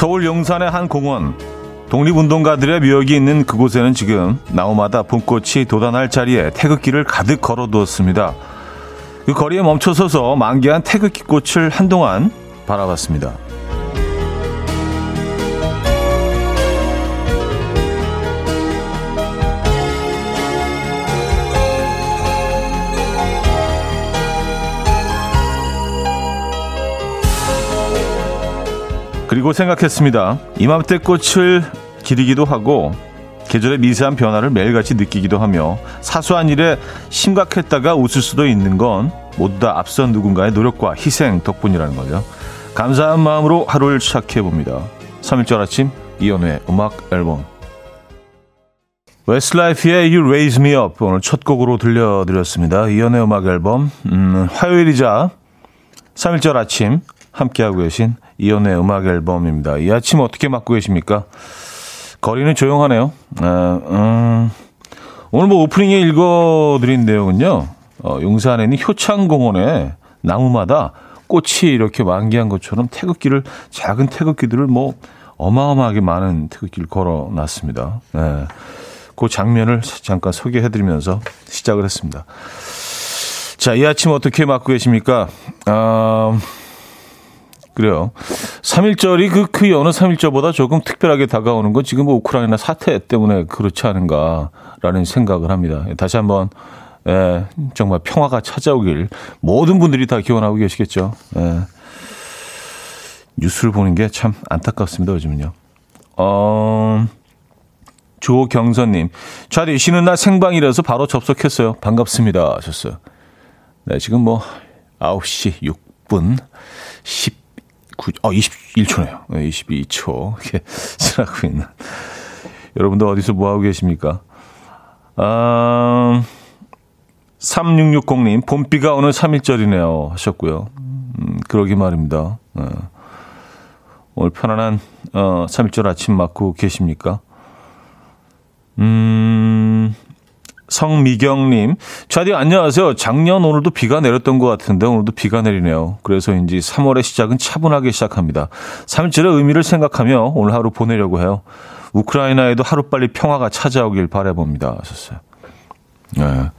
서울 용산의 한 공원. 독립운동가들의 묘역이 있는 그곳에는 지금 나무마다 봄꽃이 돋아날 자리에 태극기를 가득 걸어두었습니다. 그 거리에 멈춰서서 만개한 태극기 꽃을 한동안 바라봤습니다. 그리고 생각했습니다. 이맘때 꽃을 기다리기도 하고 계절의 미세한 변화를 매일같이 느끼기도 하며 사소한 일에 심각했다가 웃을 수도 있는 건 모두 다 앞선 누군가의 노력과 희생 덕분이라는 거죠. 감사한 마음으로 하루를 시작해 봅니다. 3일절 아침 이현우의 음악 앨범 웨스트라이프의 You Raise Me Up 오늘 첫 곡으로 들려드렸습니다. 이현우의 음악 앨범 음, 화요일이자 3일절 아침 함께하고 계신 이연의 음악 앨범입니다. 이 아침 어떻게 맞고 계십니까? 거리는 조용하네요. 아, 음, 오늘 뭐 오프닝에 읽어드린 내용은요. 어, 용산에 있는 효창공원에 나무마다 꽃이 이렇게 만개한 것처럼 태극기를 작은 태극기들을 뭐 어마어마하게 많은 태극기를 걸어놨습니다. 네. 그 장면을 잠깐 소개해드리면서 시작을 했습니다. 자, 이 아침 어떻게 맞고 계십니까? 어, 그래요. 3일절이 그, 그 어느 3일절보다 조금 특별하게 다가오는 건 지금 뭐 우크라이나 사태 때문에 그렇지 않은가라는 생각을 합니다. 다시 한번, 예, 정말 평화가 찾아오길 모든 분들이 다 기원하고 계시겠죠. 예. 뉴스를 보는 게 참 안타깝습니다, 요즘은요. 어, 조경선님, 자리 쉬는 날 생방이라서 바로 접속했어요. 반갑습니다. 하셨어요. 네, 지금 뭐, 9시 6분 10 9, 어, 21초네요. 22초. 이렇게 지나고 있는. 여러분들 어디서 뭐하고 계십니까? 아, 3660님, 봄비가 오늘 3일절이네요. 하셨고요. 음, 그러기 말입니다. 네. 오늘 편안한, 어, 3일절 아침 맞고 계십니까? 음, 성미경님, 차디 안녕하세요. 작년 오늘도 비가 내렸던 것 같은데 오늘도 비가 내리네요. 그래서인지 3월의 시작은 차분하게 시작합니다. 3일절의 의미를 생각하며 오늘 하루 보내려고 해요. 우크라이나에도 하루빨리 평화가 찾아오길 바라봅니다. 하셨어요. 네.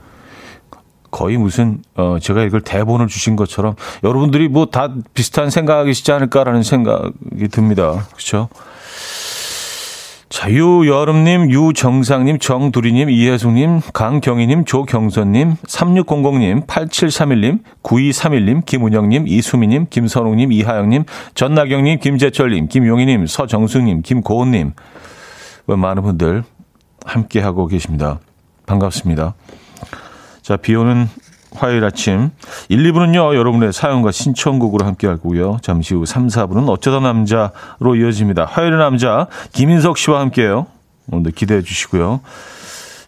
거의 무슨 어 제가 이걸 대본을 주신 것처럼 여러분들이 뭐 다 비슷한 생각이시지 않을까라는 생각이 듭니다. 그렇죠? 자, 유여름님, 유정상님, 정두리님, 이혜숙님, 강경희님, 조경선님, 3600님, 8731님, 9231님, 김은영님, 이수미님, 김선웅님, 이하영님, 전나경님, 김재철님, 김용희님, 서정숙님, 김고은님, 뭐 많은 분들 함께하고 계십니다. 반갑습니다. 자, 비 오는 화요일 아침 1, 2부는요. 여러분의 사연과 신청곡으로 함께 하고요. 잠시 후 3, 4부는 어쩌다 남자로 이어집니다. 화요일의 남자 김인석 씨와 함께해요. 오늘도 기대해 주시고요.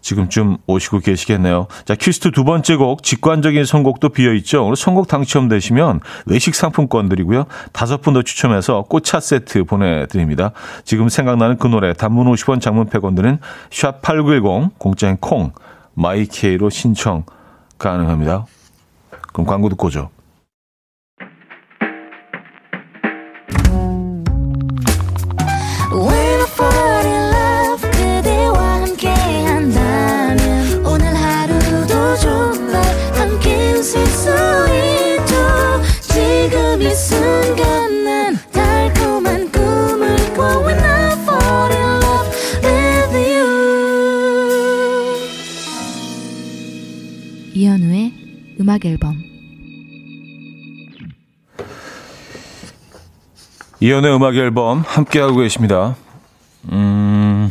지금쯤 오시고 계시겠네요. 자, 퀴스트 두 번째 곡, 직관적인 선곡도 비어있죠. 오늘 선곡 당첨되시면 외식 상품권 드리고요. 다섯 분 더 추첨해서 꽃차 세트 보내드립니다. 지금 생각나는 그 노래, 단문 50원, 장문 100원 드는 샵8910, 공짜인 콩, 마이케이로 신청 가능합니다. 그럼 광고 듣고 오죠. 이연의 음악 앨범 함께하고 계십니다. 음,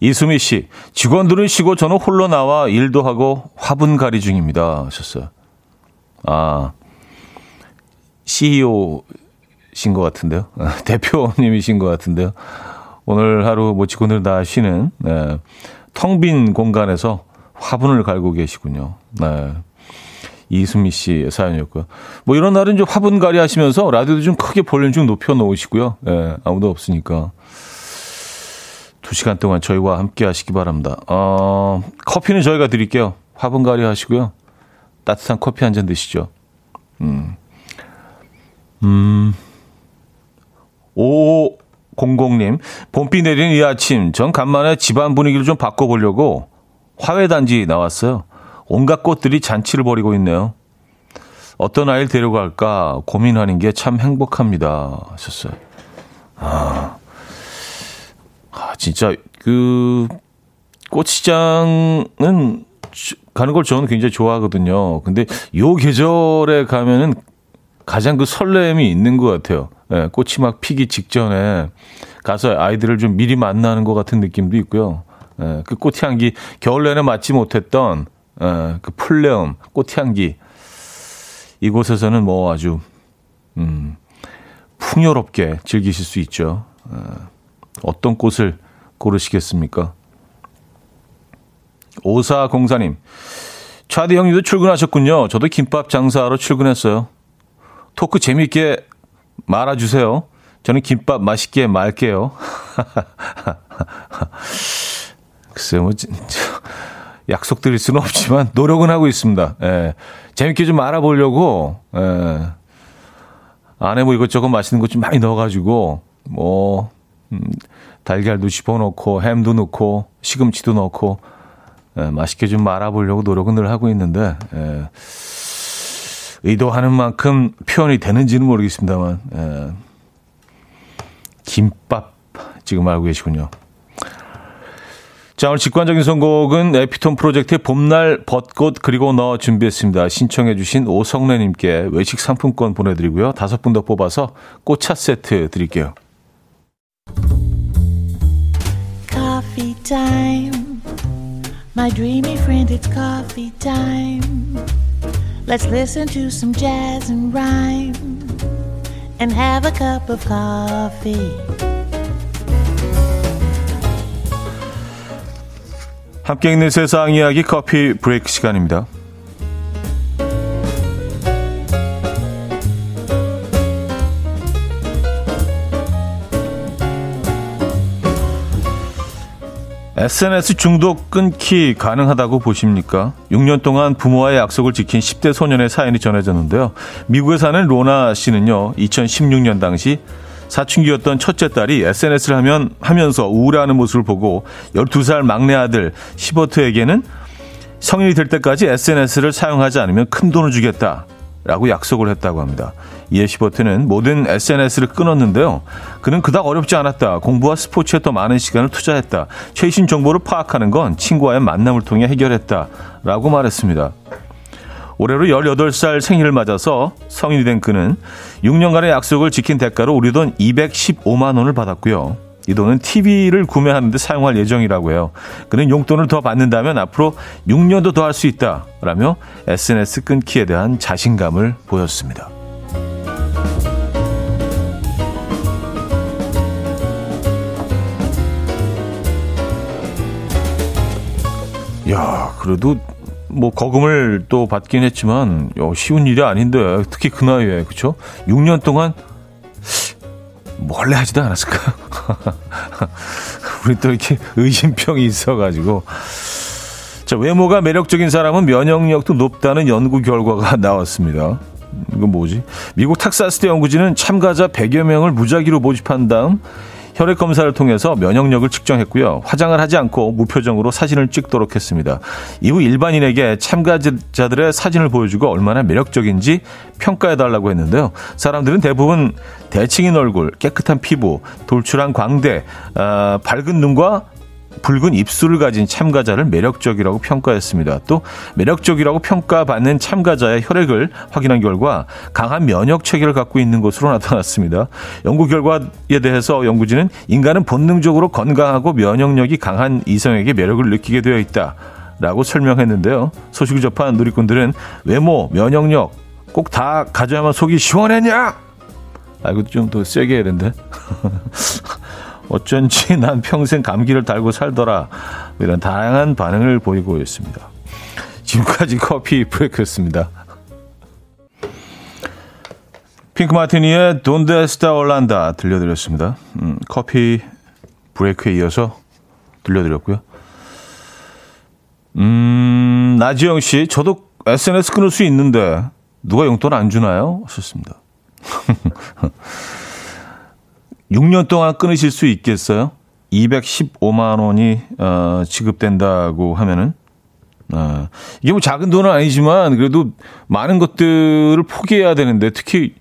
이수미 씨, 직원들은 쉬고 저는 홀로 나와 일도 하고 화분 가리 중입니다. 하셨어요. 아, CEO신 것 같은데요. 대표님이신 것 같은데요. 오늘 하루 뭐 직원들 다 쉬는 네, 텅빈 공간에서 화분을 갈고 계시군요. 네. 이수미 씨의 사연이었고요. 뭐 이런 날은 좀 화분갈이 하시면서 라디오도 좀 크게 볼륨 좀 높여 놓으시고요. 예, 아무도 없으니까. 두 시간 동안 저희와 함께 하시기 바랍니다. 어, 커피는 저희가 드릴게요. 화분갈이 하시고요. 따뜻한 커피 한 잔 드시죠. 음. 음. 5500님, 봄비 내리는 이 아침, 전 간만에 집안 분위기를 좀 바꿔보려고 화훼단지 나왔어요. 온갖 꽃들이 잔치를 벌이고 있네요. 어떤 아이를 데려갈까 고민하는 게 참 행복합니다. 하셨어요. 아, 아 진짜 그 꽃시장은 가는 걸 저는 굉장히 좋아하거든요. 근데 요 계절에 가면은 가장 그 설렘이 있는 것 같아요. 예, 꽃이 막 피기 직전에 가서 아이들을 좀 미리 만나는 것 같은 느낌도 있고요. 예, 그 꽃향기, 겨울 내내 맡지 못했던 예, 그 풀레음, 꽃향기. 이곳에서는 뭐 아주, 음, 풍요롭게 즐기실 수 있죠. 예, 어떤 꽃을 고르시겠습니까? 오사공사님, 차디 형님도 출근하셨군요. 저도 김밥 장사하러 출근했어요. 토크 재미있게 말아주세요. 저는 김밥 맛있게 말게요. 글쎄요, 뭐, 진짜, 약속 드릴 수는 없지만, 노력은 하고 있습니다. 예. 재밌게 좀 알아보려고, 예. 안에 뭐 이것저것 맛있는 것 좀 많이 넣어가지고, 뭐, 음, 달걀도 집어넣고, 햄도 넣고, 시금치도 넣고, 예, 맛있게 좀 말아보려고 노력은 늘 하고 있는데, 예. 의도하는 만큼 표현이 되는지는 모르겠습니다만, 예. 김밥 지금 알고 계시군요. 자, 오늘 직관적인 선곡은 에피톤 프로젝트의 봄날 벚꽃 그리고 너 준비했습니다. 신청해 주신 오성래님께 외식 상품권 보내드리고요. 다섯 분 더 뽑아서 꽃차 세트 드릴게요. Coffee time. My dreamy friend, it's coffee time. Let's listen to some jazz and rhyme and have a cup of coffee. 함께 있는 세상 이야기 커피 브레이크 시간입니다. SNS 중독 끊기 가능하다고 보십니까? 6년 동안 부모와의 약속을 지킨 10대 소년의 사연이 전해졌는데요. 미국에 사는 로나 씨는요, 2016년 당시 사춘기였던 첫째 딸이 SNS를 하면, 하면서 우울해하는 모습을 보고 12살 막내 아들 시버트에게는 성인이 될 때까지 SNS를 사용하지 않으면 큰 돈을 주겠다. 라고 약속을 했다고 합니다. 이에 시버트는 모든 SNS를 끊었는데요. 그는 그닥 어렵지 않았다. 공부와 스포츠에 더 많은 시간을 투자했다. 최신 정보를 파악하는 건 친구와의 만남을 통해 해결했다. 라고 말했습니다. 올해로 18살 생일을 맞아서 성인이 된 그는 6년간의 약속을 지킨 대가로 우리 돈 215만 원을 받았고요. 이 돈은 TV를 구매하는데 사용할 예정이라고 해요. 그는 용돈을 더 받는다면 앞으로 6년도 더 할 수 있다. 라며 SNS 끊기에 대한 자신감을 보였습니다. 야, 그래도 뭐 거금을 또 받긴 했지만 요 쉬운 일이 아닌데 특히 그 나이에 그렇죠? 6년 동안 몰래 하지도 않았을까요? 우리 또 이렇게 의심병이 있어가지고. 자, 외모가 매력적인 사람은 면역력도 높다는 연구 결과가 나왔습니다. 이건 뭐지? 미국 텍사스대 연구진은 참가자 100여 명을 무작위로 모집한 다음 혈액 검사를 통해서 면역력을 측정했고요. 화장을 하지 않고 무표정으로 사진을 찍도록 했습니다. 이후 일반인에게 참가자들의 사진을 보여주고 얼마나 매력적인지 평가해 달라고 했는데요. 사람들은 대부분 대칭인 얼굴, 깨끗한 피부, 돌출한 광대, 어, 밝은 눈과 붉은 입술을 가진 참가자를 매력적이라고 평가했습니다. 또 매력적이라고 평가받는 참가자의 혈액을 확인한 결과 강한 면역 체계를 갖고 있는 것으로 나타났습니다. 연구 결과에 대해서 연구진은 인간은 본능적으로 건강하고 면역력이 강한 이성에게 매력을 느끼게 되어 있다. 라고 설명했는데요. 소식을 접한 누리꾼들은 외모, 면역력 꼭 다 가져야만 속이 시원했냐? 아, 이것도 좀더 세게 해야 되는데. 어쩐지 난 평생 감기를 달고 살더라. 이런 다양한 반응을 보이고 있습니다. 지금까지 커피 브레이크였습니다. 핑크 마티니의 Donde Estas Yolanda 들려드렸습니다. 음, 커피 브레이크에 이어서 들려드렸고요. 음, 나지영 씨, 저도 SNS 끊을 수 있는데 누가 용돈 안 주나요? 하셨습니다. 6년 동안 끊으실 수 있겠어요? 215만 원이 어, 지급된다고 하면은 어, 이게 뭐 작은 돈은 아니지만 그래도 많은 것들을 포기해야 되는데 특히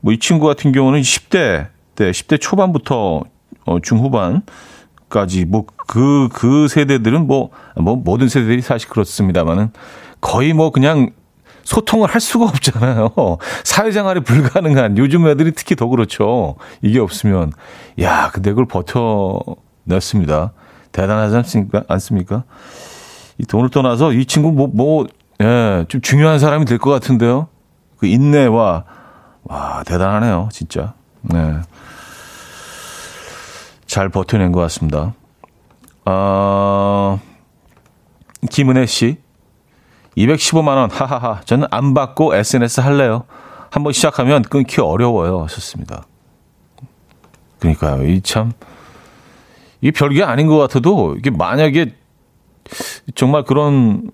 뭐 이 친구 같은 경우는 10대 때 10대 초반부터 어, 중후반까지 뭐 그그 그 세대들은 뭐, 뭐 모든 세대들이 사실 그렇습니다만은 거의 뭐 그냥 소통을 할 수가 없잖아요. 사회생활이 불가능한 요즘 애들이 특히 더 그렇죠. 이게 없으면 야, 근데 그걸 버텨냈습니다. 대단하지 않습니까? 않습니까? 이 돈을 떠나서 이 친구 뭐, 뭐, 예, 좀 중요한 사람이 될 것 같은데요. 그 인내와, 와, 대단하네요, 진짜. 네. 잘 버텨낸 것 같습니다. 아, 김은혜 씨. 215만 원, 하하하. 저는 안 받고 SNS 할래요. 한번 시작하면 끊기 어려워요. 하셨습니다. 그러니까요. 이 참, 이게 별게 아닌 것 같아도, 이게 만약에 정말 그런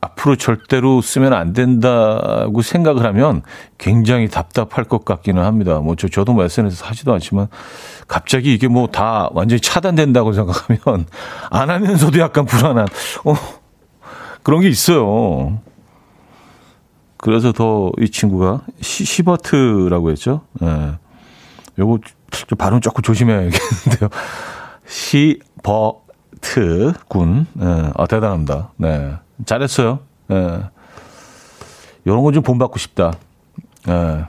앞으로 절대로 쓰면 안 된다고 생각을 하면 굉장히 답답할 것 같기는 합니다. 뭐 저, 저도 뭐 SNS 하지도 않지만 갑자기 이게 뭐 다 완전히 차단된다고 생각하면 안 하면서도 약간 불안한, 어, 그런 게 있어요. 그래서 더 이 친구가 시, 시버트라고 했죠. 예. 네. 요거 발음 조금 조심해야겠는데요. 시버 트 군. 예, 아, 대단합니다. 네. 잘했어요. 예. 요런 건좀 본받고 싶다. 예.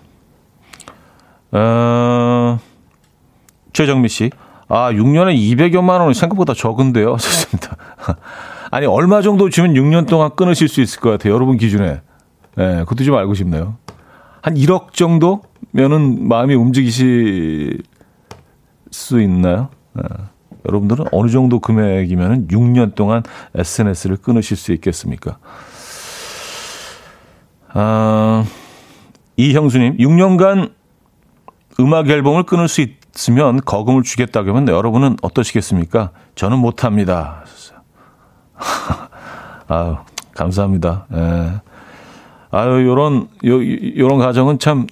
어, 최정미 씨. 아, 6년에 200여만 원은 생각보다 적은데요. 좋습니다. 아니, 얼마 정도 주면 6년 동안 끊으실 수 있을 것 같아요. 여러분 기준에. 예, 그것도 좀 알고 싶네요. 한 1억 정도면은 마음이 움직이실 수 있나요? 예. 여러분들은 어느 정도 금액이면 6년 동안 SNS를 끊으실 수 있겠습니까? 아, 이형수님, 6년간 음악 앨범을 끊을 수 있으면 거금을 주겠다고 하면 여러분은 어떠시겠습니까? 저는 못합니다. 아유, 감사합니다. 예. 아유, 요런, 요, 요런 가정은 참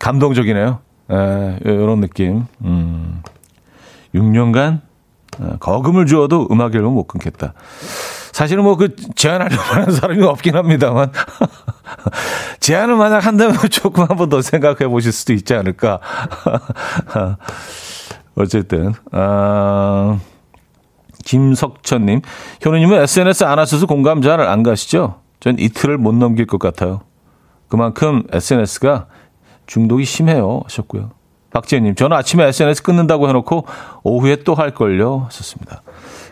감동적이네요. 예, 요런 느낌. 음. 6년간 어, 거금을 주어도 음악 앨범 못 끊겠다. 사실은 뭐 그 제안하려고 하는 사람이 없긴 합니다만 제안을 만약 한다면 조금 한번 더 생각해 보실 수도 있지 않을까. 어쨌든 아 김석천님 현우님은 SNS 안 하셔서 공감 잘 안 가시죠? 전 이틀을 못 넘길 것 같아요. 그만큼 SNS가 중독이 심해요 하셨고요. 박지현님, 저는 아침에 SNS 끊는다고 해놓고 오후에 또 할걸요. 하셨습니다.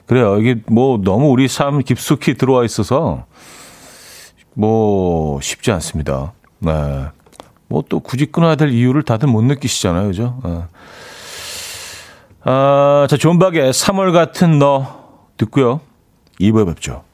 그래요. 이게 뭐 너무 우리 삶 깊숙이 들어와 있어서 뭐 쉽지 않습니다. 네. 뭐 또 굳이 끊어야 될 이유를 다들 못 느끼시잖아요. 그죠? 네. 아, 자, 존박의 3월 같은 너 듣고요. 2부에 뵙죠.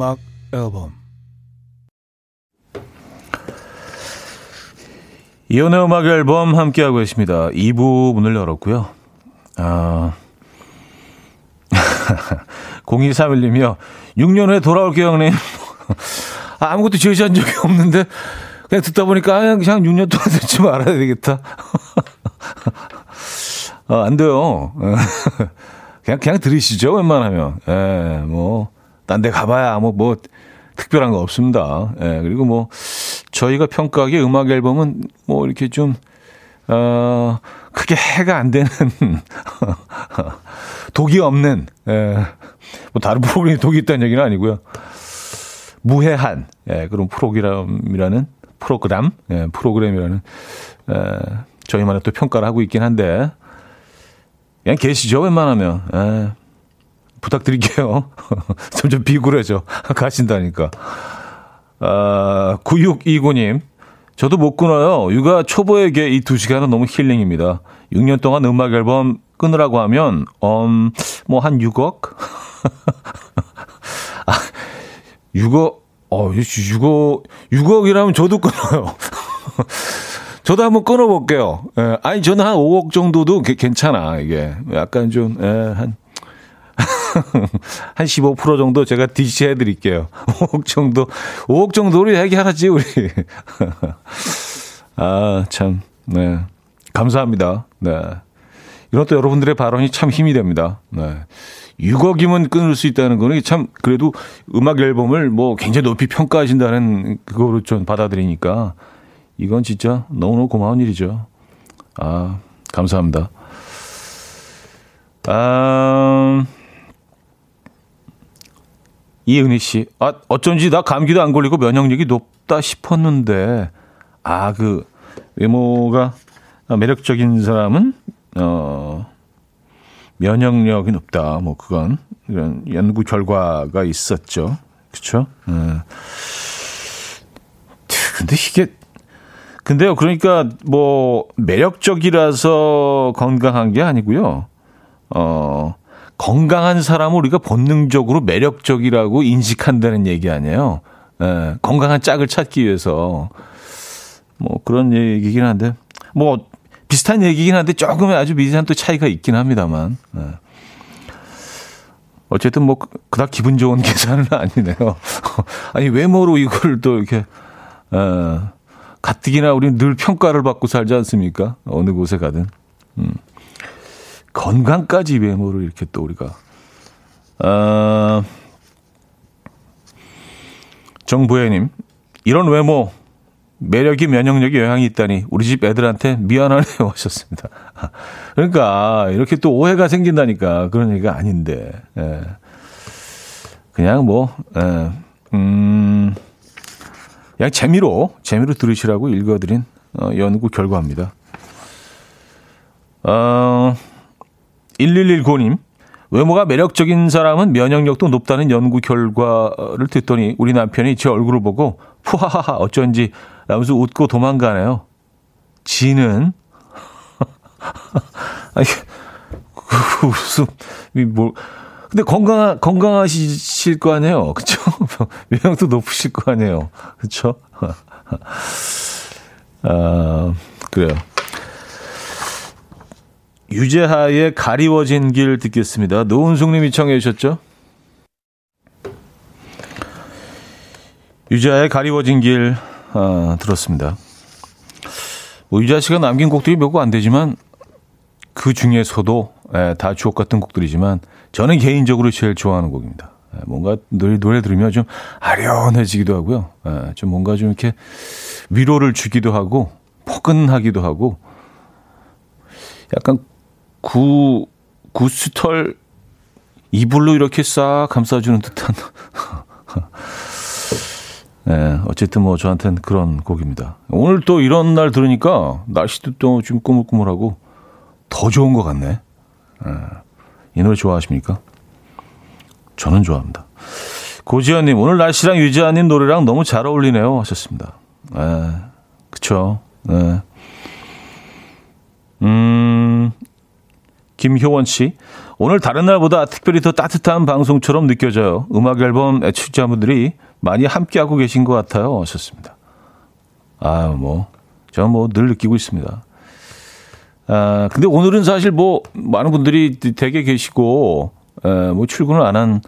음악 앨범 이현우의 음악 앨범 함께하고 계십니다. 2부 문을 열었고요. 아, 0231님이요. 6년 후에 돌아올게요, 형님. 아무것도 제시한 적이 없는데, 그냥 듣다 보니까, 그냥, 그냥 6년 동안 듣지 말아야 되겠다. 어, 안 돼요. 그냥, 그냥 들으시죠, 웬만하면. 예, 뭐. 딴 데 가봐야 뭐, 뭐, 특별한 거 없습니다. 예, 그리고 뭐, 저희가 평가하기에 음악 앨범은 뭐, 이렇게 좀, 어, 크게 해가 안 되는, 독이 없는, 예, 뭐, 다른 프로그램이 독이 있다는 얘기는 아니고요. 무해한, 예, 그런 프로그램이라는, 프로그램, 예, 프로그램이라는, 예, 저희만의 또 평가를 하고 있긴 한데, 그냥 계시죠, 웬만하면. 예. 부탁드릴게요. 점점 비굴해져. 가신다니까. 아, 9629님. 저도 못 끊어요. 육아 초보에게 이 두 시간은 너무 힐링입니다. 6년 동안 음악 앨범 끊으라고 하면, 음, 뭐, 한 6억? 아, 6억, 어, 6억, 6억이라면 저도 끊어요. 저도 한번 끊어볼게요. 예, 아니, 저는 한 5억 정도도 게, 괜찮아, 이게. 약간 좀, 예, 한, 한 15% 정도 제가 디시 해드릴게요. 5억 정도, 5억 정도로 얘기하지, 우리. 아, 참, 네. 감사합니다. 네. 이런 또 여러분들의 발언이 참 힘이 됩니다. 네. 6억이면 끊을 수 있다는 거는 참 그래도 음악 앨범을 뭐 굉장히 높이 평가하신다는 그거로 좀 받아들이니까 이건 진짜 너무너무 고마운 일이죠. 아, 감사합니다. 아, 이은희 씨. 아, 어쩐지 나 감기도 안 걸리고 면역력이 높다 싶었는데, 아, 그, 외모가 매력적인 사람은, 어, 면역력이 높다. 뭐, 그건, 이런 연구 결과가 있었죠. 그쵸? 음. 근데 이게, 근데요, 그러니까 뭐 매력적이라서 건강한 게 아니고요. 어, 건강한 사람을 우리가 본능적으로 매력적이라고 인식한다는 얘기 아니에요. 예, 건강한 짝을 찾기 위해서 뭐 그런 얘기긴 한데 뭐 비슷한 얘기긴 한데 조금 아주 미세한 또 차이가 있긴 합니다만. 예. 어쨌든 뭐 그닥 기분 좋은 계산은 아니네요. 아니 외모로 이걸 또 이렇게 어, 가뜩이나 우리는 늘 평가를 받고 살지 않습니까? 어느 곳에 가든. 음. 건강까지 외모를 이렇게 또 우리가. 아, 정보혜님, 이런 외모, 매력이 면역력에 영향이 있다니 우리 집 애들한테 미안하네요 하셨습니다. 그러니까 이렇게 또 오해가 생긴다니까 그런 얘기가 아닌데. 예. 그냥 뭐, 예. 음, 그냥 재미로, 재미로 들으시라고 읽어드린 어, 연구 결과입니다. 어, 1119님, 외모가 매력적인 사람은 면역력도 높다는 연구 결과를 듣더니 우리 남편이 제 얼굴을 보고 푸하하하 어쩐지 라면서 웃고 도망가네요. 지는 아니 그 웃음이 뭐 근데 건강 건강하실 거 아니에요, 그렇죠? 영양도 높으실 거 아니에요, 그렇죠? 아 그래요. 유재하의 가리워진 길 듣겠습니다. 노은숙님이 청해 주셨죠? 유재하의 가리워진 길 아, 들었습니다. 뭐 유재하 씨가 남긴 곡들이 몇 곡 안 되지만 그 중에서도 예, 다 주옥 같은 곡들이지만 저는 개인적으로 제일 좋아하는 곡입니다. 예, 뭔가 노래, 노래 들으면 좀 아련해지기도 하고요. 예, 좀 뭔가 좀 이렇게 위로를 주기도 하고 포근하기도 하고 약간 구 구스털 이불로 이렇게 싹 감싸주는 듯한. 네, 어쨌든 뭐 저한테는 그런 곡입니다. 오늘 또 이런 날 들으니까 날씨도 또 좀 꾸물꾸물하고 더 좋은 것 같네. 네. 이 노래 좋아하십니까? 저는 좋아합니다. 고지현님, 오늘 날씨랑 유지아님 노래랑 너무 잘 어울리네요. 하셨습니다. 네, 그쵸. 네. 음, 김효원 씨, 오늘 다른 날보다 특별히 더 따뜻한 방송처럼 느껴져요. 음악 앨범 애청자분들이 많이 함께하고 계신 것 같아요. 하셨습니다. 아, 뭐, 저는 뭐 늘 느끼고 있습니다. 아, 근데 오늘은 사실 뭐 많은 분들이 댁에 계시고 에, 뭐 출근을 안 한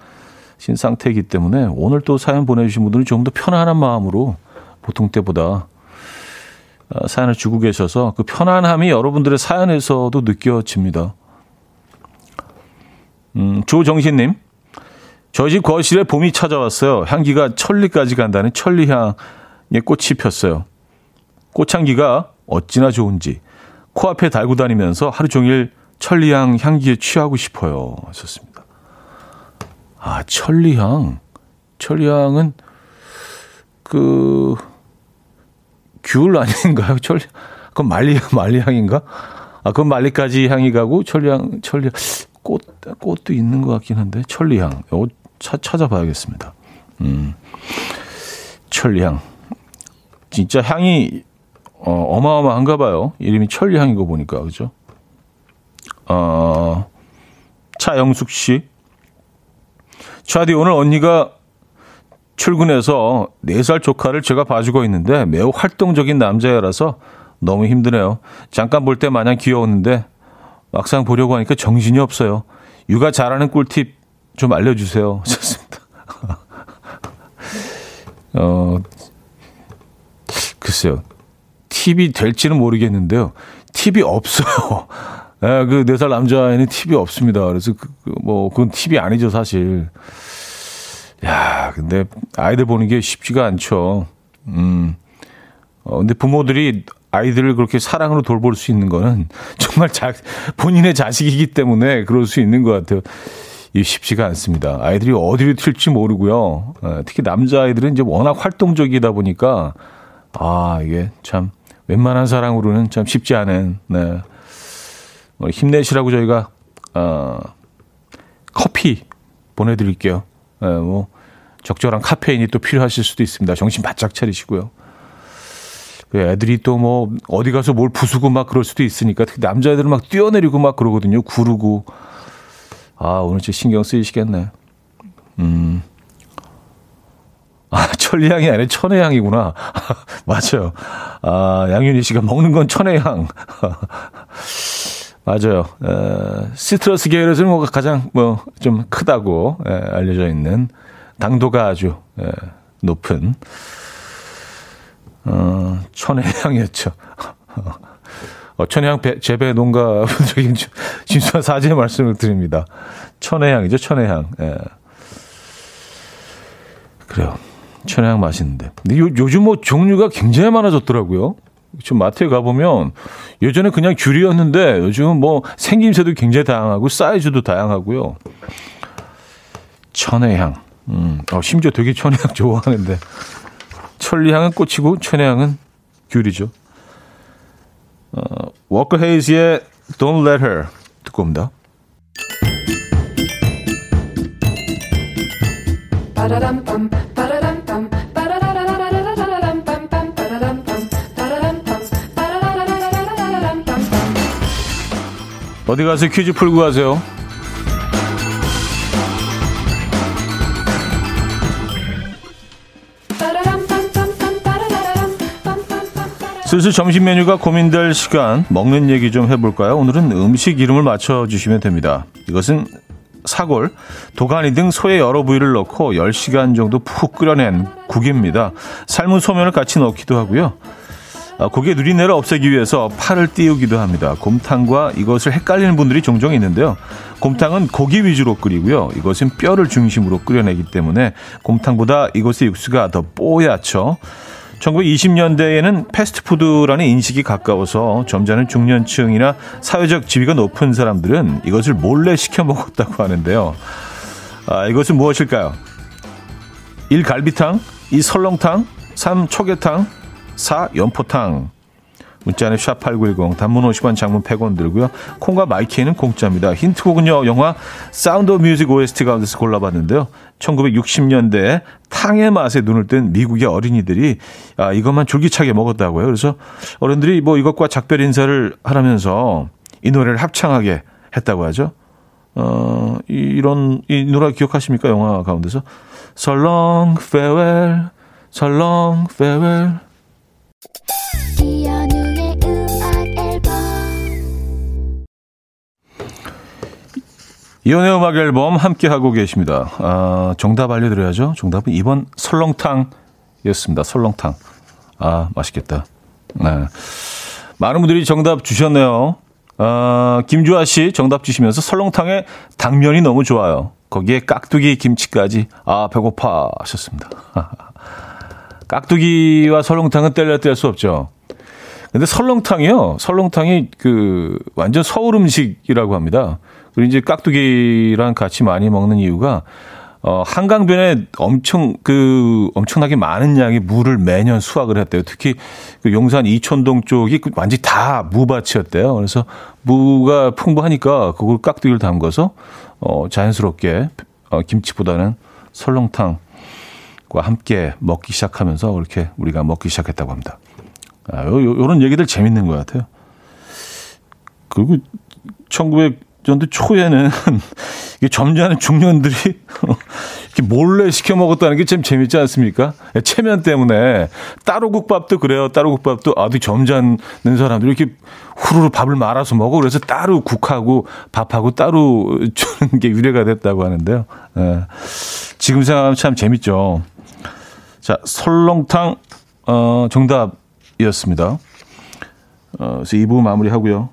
신 상태이기 때문에 오늘 또 사연 보내주신 분들은 좀 더 편안한 마음으로 보통 때보다 아, 사연을 주고 계셔서 그 편안함이 여러분들의 사연에서도 느껴집니다. 음, 조정신님, 저희 집 거실에 봄이 찾아왔어요. 향기가 천리까지 간다는 천리향의 꽃이 폈어요. 꽃향기가 어찌나 좋은지 코앞에 달고 다니면서 하루 종일 천리향 향기에 취하고 싶어요. 하셨습니다. 아, 천리향. 천리향은 그 귤 아닌가요? 천리 그건 말리 말리향인가? 아, 그건 말리까지 향이 가고 천리향 천리 꽃 꽃도 있는 것 같긴 한데 천리향. 요 차, 찾아봐야겠습니다. 음. 천리향. 진짜 향이 어, 어마어마한가 봐요. 이름이 천리향인 거 보니까, 그죠? 어, 차영숙 씨. 차디, 오늘 언니가 출근해서 4살 조카를 제가 봐주고 있는데 매우 활동적인 남자여라서 너무 힘드네요. 잠깐 볼 때 마냥 귀여웠는데 막상 보려고 하니까 정신이 없어요. 육아 잘하는 꿀팁 좀 알려주세요. 좋습니다. 어, 글쎄요. 팁이 될지는 모르겠는데요. 팁이 없어요. 예, 그, 네 살 남자애는 팁이 없습니다. 그래서, 그, 그, 뭐, 그건 팁이 아니죠, 사실. 야, 근데 아이들 보는 게 쉽지가 않죠. 음. 어, 근데 부모들이 아이들을 그렇게 사랑으로 돌볼 수 있는 거는 정말 자, 본인의 자식이기 때문에 그럴 수 있는 것 같아요. 이 쉽지가 않습니다. 아이들이 어디로 튈지 모르고요. 어, 특히 남자아이들은 이제 워낙 활동적이다 보니까 아, 이게 참 웬만한 사랑으로는 참 쉽지 않은 네. 어, 힘내시라고 저희가 어, 커피 보내드릴게요. 네, 뭐 적절한 카페인이 또 필요하실 수도 있습니다. 정신 바짝 차리시고요. 그 애들이 또 뭐 어디 가서 뭘 부수고 막 그럴 수도 있으니까 특히 남자애들은 막 뛰어내리고 막 그러거든요. 구르고. 아, 오늘 진짜 신경 쓰이시겠네. 음. 아, 천리향이 아니라 천혜향이구나. 맞아요. 아, 양윤희 씨가 먹는 건 천혜향. 맞아요. 에, 시트러스 계열에서는 뭐 가장 뭐 좀 크다고 에, 알려져 있는 당도가 아주 에, 높은 어, 천혜향이었죠. 어, 천혜향 배, 재배 농가 분들에게 진수한 사죄의 말씀을 드립니다. 천혜향이죠, 천혜향. 예. 그래요. 천혜향 맛있는데. 근데 요, 요즘 뭐 종류가 굉장히 많아졌더라고요. 지금 마트에 가보면 예전에 그냥 귤이었는데 요즘은 뭐 생김새도 굉장히 다양하고 사이즈도 다양하고요. 천혜향. 음, 어, 심지어 되게 천혜향 좋아하는데. 천리향은 꽃이고 천혜향은 귤이죠. 어, 워커 헤이즈의 Don't Let Her 듣고 옵니다. 어디 가서 퀴즈 풀고 가세요. 슬슬 점심 메뉴가 고민될 시간 먹는 얘기 좀 해볼까요? 오늘은 음식 이름을 맞춰주시면 됩니다. 이것은 사골, 도가니 등 소의 여러 부위를 넣고 10시간 정도 푹 끓여낸 국입니다. 삶은 소면을 같이 넣기도 하고요. 아, 고기의 누린내를 없애기 위해서 파를 띄우기도 합니다. 곰탕과 이것을 헷갈리는 분들이 종종 있는데요. 곰탕은 고기 위주로 끓이고요. 이것은 뼈를 중심으로 끓여내기 때문에 곰탕보다 이것의 육수가 더 뽀얗죠. 1920년대에는 패스트푸드라는 인식이 가까워서 점잖은 중년층이나 사회적 지위가 높은 사람들은 이것을 몰래 시켜 먹었다고 하는데요. 아, 이것은 무엇일까요? 1. 갈비탕 2. 설렁탕 3. 초계탕 4. 연포탕 문자는 샵8910 단문 50원 장문 100원 들고요. 콩과 마이케이는 공짜입니다. 힌트곡은요. 영화 사운드 오브 뮤직 OST 가운데서 골라봤는데요. 1960년대에 탕의 맛에 눈을 뜬 미국의 어린이들이 아, 이것만 줄기차게 먹었다고요. 그래서 어른들이 뭐 이것과 작별 인사를 하라면서 이 노래를 합창하게 했다고 하죠. 어, 이런 이 노래 기억하십니까? 영화 가운데서 So long farewell, so long farewell. 이연의 음악 앨범 함께 하고 계십니다. 아, 정답 알려드려야죠. 정답은 2번 설렁탕이었습니다. 설렁탕. 아, 맛있겠다. 네. 많은 분들이 정답 주셨네요. 아, 김주아 씨 정답 주시면서 설렁탕에 당면이 너무 좋아요. 거기에 깍두기 김치까지. 아, 배고파 하셨습니다. 깍두기와 설렁탕은 뗄려 뗄 수 없죠. 근데 설렁탕이요. 설렁탕이 그 완전 서울 음식이라고 합니다. 그리고 이제 깍두기랑 같이 많이 먹는 이유가 어, 한강변에 엄청, 그, 엄청나게 많은 양의 물을 매년 수확을 했대요. 특히 그 용산 이촌동 쪽이 그 완전히 다 무밭이었대요. 그래서 무가 풍부하니까 그걸 깍두기를 담궈서, 어, 자연스럽게, 어, 김치보다는 설렁탕과 함께 먹기 시작하면서 그렇게 우리가 먹기 시작했다고 합니다. 아, 요, 요, 요런 얘기들 재밌는 것 같아요. 그리고 1900 년대 초에는 점잖은 중년들이 이렇게 몰래 시켜 먹었다는 게 참 재밌지 않습니까? 체면 때문에 따로 국밥도 그래요. 따로 국밥도 아주 점잖은 사람들이 이렇게 후루루 밥을 말아서 먹어. 그래서 따로 국하고 밥하고 따로 주는 게 유래가 됐다고 하는데요. 예. 지금 생각하면 참 재밌죠. 자, 설렁탕 어, 정답이었습니다. 어, 그래서 2부 마무리하고요.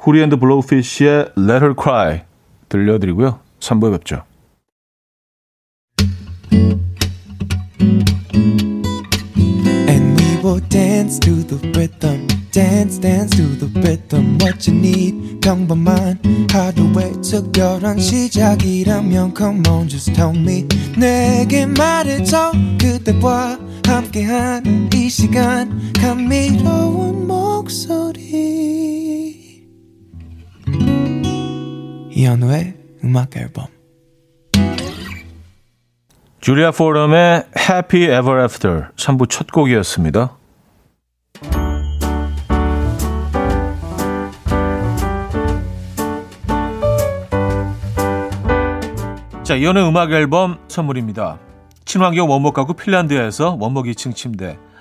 후티 앤 더 블로우피쉬의 Let Her Cry 들려드리고요. 3부에 뵙죠. 시작이라면 come on just tell me 내게 말해줘 그대와 함께한 이 시간 감미로운 목소리 이현우의 음악 앨범 주리아 포럼의 Happy Ever After 3부 첫 곡이었습니다. 자, 이현우의 음악 앨범 선물입니다. 친환경 원목 가구 핀란드에서 원목 2층 침대,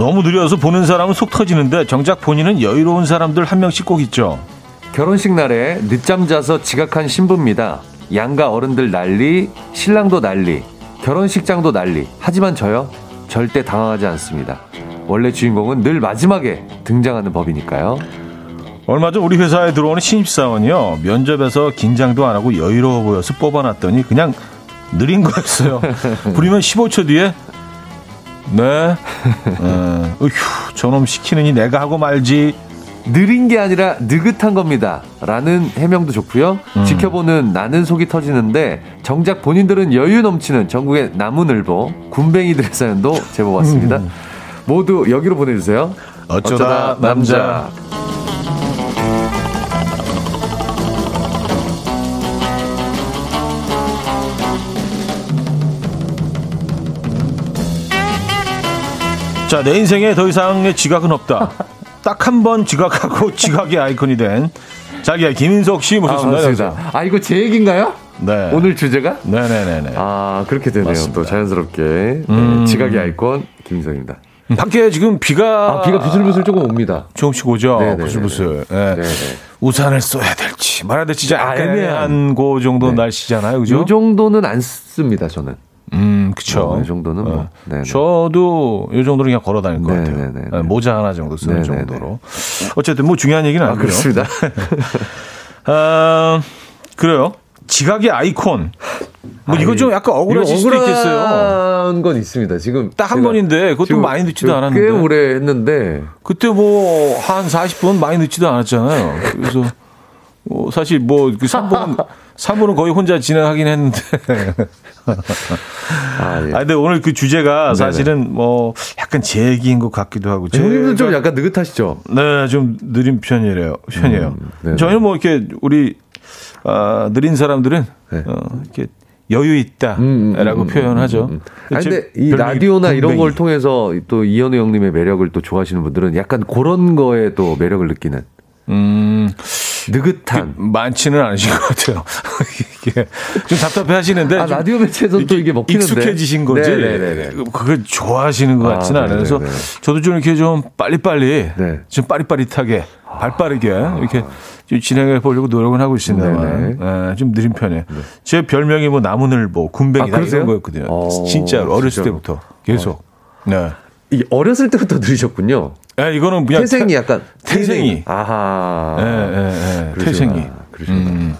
너무 느려서 보는 사람은 속 터지는데 정작 본인은 여유로운 사람들 한 명씩 꼭 있죠. 결혼식 날에 늦잠 자서 지각한 신부입니다. 양가 어른들 난리, 신랑도 난리, 결혼식장도 난리. 하지만 저요? 절대 당황하지 않습니다. 원래 주인공은 늘 마지막에 등장하는 법이니까요. 얼마 전 우리 회사에 들어오는 신입사원이요. 면접에서 긴장도 안 하고 여유로워 보여서 뽑아놨더니 그냥 느린 거였어요. 부리면 15초 뒤에 네. 어, 휴, 저놈 시키느니 내가 하고 말지. 느린 게 아니라 느긋한 겁니다. 라는 해명도 좋고요. 음. 지켜보는 나는 속이 터지는데 정작 본인들은 여유 넘치는 전국의 나무늘보 군뱅이들의 사연도 제보 왔습니다. 음. 모두 여기로 보내주세요. 어쩌다, 어쩌다 남자. 남자. 자, 내 인생에 더 이상의 지각은 없다. 딱 한 번 지각하고 지각의 아이콘이 된 자기야 김인석 씨 모셨습니다. 아, 아, 이거 제 얘기인가요? 네. 오늘 주제가? 네네네네. 아, 그렇게 되네요. 맞습니다. 또 자연스럽게. 네, 음. 지각의 아이콘 김인석입니다. 음, 밖에 지금 비가 아, 비가 부슬부슬 조금 옵니다. 조금씩 오죠. 네네네네. 부슬부슬. 네. 우산을 써야 될지 말아야 될지 진짜 아, 애매한 그 정도 네. 날씨잖아요. 그죠? 이 정도는 안 씁니다, 저는. 음, 그쵸. 뭐, 이 정도는 뭐. 네. 저도 이 정도로 그냥 걸어 다닐 것 같아요. 네, 모자 하나 정도 쓰는 네네네. 정도로. 어쨌든 뭐 중요한 얘기는 아니고요. 아, 그렇습니다. 아, 그래요. 지각의 아이콘. 뭐 이거 좀 약간 억울하실 수도 있겠어요. 억울한 건 있습니다. 지금 딱 한 번인데 그것도 많이 늦지도 않았는데. 꽤 오래 했는데 그때 뭐 한 40분 많이 늦지도 않았잖아요. 그래서 뭐 사실 뭐 그 3분은 3분은 거의 혼자 진행하긴 했는데. 아, 예. 아, 근데 오늘 그 주제가 사실은 뭐 약간 제 얘기인 것 같기도 하고. 형님도 좀 약간 느긋하시죠? 네, 좀 느린 편이래요. 편이에요. 음, 저는 뭐 이렇게 우리 아, 느린 사람들은 네. 어, 이렇게 여유 있다라고 음, 음, 음, 음 표현하죠. 음, 아니, 근데 이 라디오나 분뱅이. 이런 걸 통해서 또 이현우 형님의 매력을 또 좋아하시는 분들은 약간 그런 거에 또 매력을 느끼는. 음, 느긋한. 그, 많지는 않으신 것 같아요. 이게 좀 답답해 하시는데. 아, 라디오 매체에서 또 이게 먹히는데. 익숙해지신 거지. 네네네. 그걸 좋아하시는 것 같지는 아, 않아요. 그래서 저도 좀 이렇게 좀 빨리빨리, 네. 좀 빠릿빠릿하게, 발빠르게 아. 이렇게 좀 진행해 보려고 노력은 하고 있습니다만, 네, 좀 느린 편에. 네. 제 별명이 뭐 나무늘보, 군뱅이다 아, 이런 거였거든요. 어, 진짜로 어렸을 진짜로. 때부터 계속. 어. 네. 이 어렸을 때부터 들으셨군요. 네, 이거는 그냥 태생이 약간 태생이. 아하. 네, 네, 네. 태생이. 그러시구나. 음.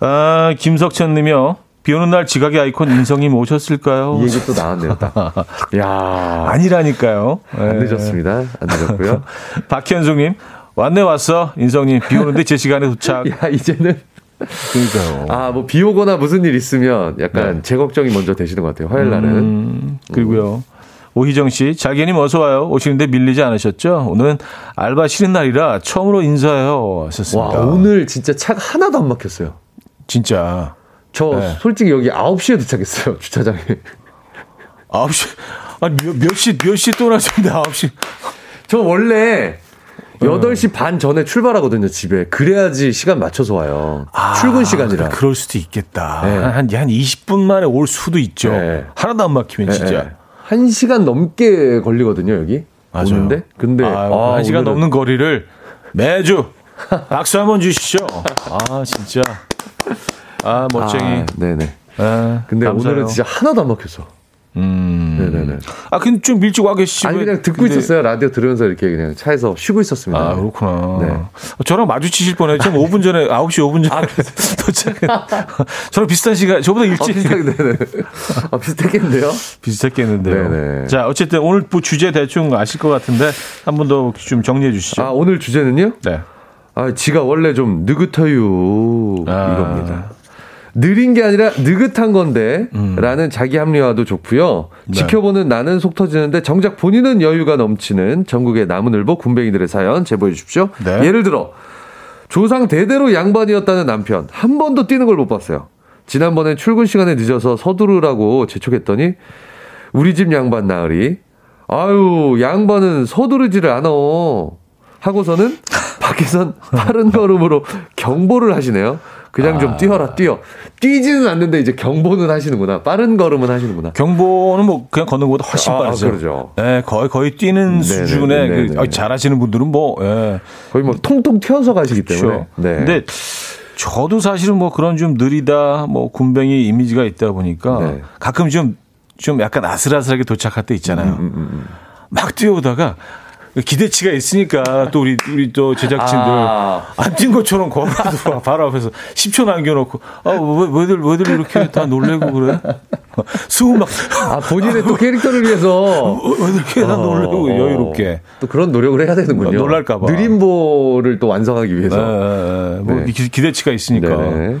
아, 김석천 님이요. 비 오는 날 지각의 아이콘 인성님 오셨을까요? 이 얘기 또 나왔네요, 딱. 야 아니라니까요. 안 늦었습니다. 안 늦었고요. 박현숙님, 왔네, 왔어. 인성님, 비 오는데 제 시간에 도착. 야, 이제는. 그러니까요. 아, 뭐, 비 오거나 무슨 일 있으면 약간 네. 제 걱정이 먼저 되시는 것 같아요, 화요일 날은. 음, 그리고요. 오희정 씨, 자기님 어서 와요. 오시는데 밀리지 않으셨죠? 오늘은 알바 쉬는 날이라 처음으로 인사해요. 하셨습니다. 와, 오늘 진짜 차가 하나도 안 막혔어요. 진짜. 저 네. 솔직히 여기 9시에 도착했어요, 주차장에. 9시, 아니, 몇, 몇 시, 몇시 떠나셨는데 9시. 저 원래 8시 반 전에 출발하거든요, 집에. 그래야지 시간 맞춰서 와요. 아, 출근 시간이라. 그럴 수도 있겠다. 네. 한, 한 20분 만에 올 수도 있죠. 네. 하나도 안 막히면 네, 진짜. 네. 1시간 넘게 걸리거든요, 여기. 맞아요. 오는데. 근데 아, 아 1시간 오늘은... 넘는 거리를 매주 박수 한번 주시죠. 아, 진짜. 아, 멋쟁이. 아, 네네. 아, 근데 감사해요. 오늘은 진짜 하나도 안 막혔어. 음. 네네네. 아, 근데 좀 일찍 와 계시지. 아니, 그냥 듣고 근데... 있었어요. 라디오 들으면서 이렇게 그냥 차에서 쉬고 있었습니다. 아, 그렇구나. 네. 저랑 마주치실 뻔했죠. 5분 전에, 9시 5분 전에 아, 도착. 저랑 비슷한 시간, 저보다 일찍. 아, 비슷하겠네요. 아, 비슷했겠는데요? 비슷했겠는데요. 네네. 자, 어쨌든 오늘 뭐 주제 대충 아실 것 같은데 한 번 더 좀 정리해 주시죠. 아, 오늘 주제는요? 네. 아, 지가 원래 좀 느긋해요. 아. 이겁니다. 느린 게 아니라 느긋한 건데 음. 라는 자기 합리화도 좋고요. 네. 지켜보는 나는 속 터지는데 정작 본인은 여유가 넘치는 전국의 나무늘보 군뱅이들의 사연 제보해 주십시오. 네. 예를 들어 조상 대대로 양반이었다는 남편 한 번도 뛰는 걸 못 봤어요. 지난번에 출근 시간에 늦어서 서두르라고 재촉했더니 우리 집 양반 나으리 아유 양반은 서두르지를 않아 하고서는 밖에선 빠른 걸음으로 경보를 하시네요. 그냥 아. 좀 뛰어라 뛰어. 뛰지는 않는데 이제 경보는 하시는구나. 빠른 걸음은 하시는구나. 경보는 뭐 그냥 걷는 것보다 훨씬 아, 빠르죠. 아, 그러죠. 네, 거의 거의 뛰는 네네, 수준의 네네, 그, 잘하시는 분들은 뭐 예. 거의 뭐 통통 튀어서 가시기 그렇죠. 때문에. 네. 근데 저도 사실은 뭐 그런 좀 느리다 뭐 군뱅이 이미지가 있다 보니까 네. 가끔 좀좀 약간 아슬아슬하게 도착할 때 있잖아요. 음, 음, 음. 음. 막 뛰어오다가 기대치가 있으니까 또 우리 우리 또 제작진들 아. 안뛴 것처럼 걸어도 바로 앞에서 10초 남겨놓고 아왜 왜들 왜들 이렇게 다 놀래고 그래? 수고 막아 본인의 또 캐릭터를 위해서 왜들 이렇게 다 놀래고 어, 여유롭게 또 그런 노력을 해야 되는군요. 놀랄까봐 느림보를 또 완성하기 위해서 네, 네, 네. 뭐 네. 기대치가 있으니까 네.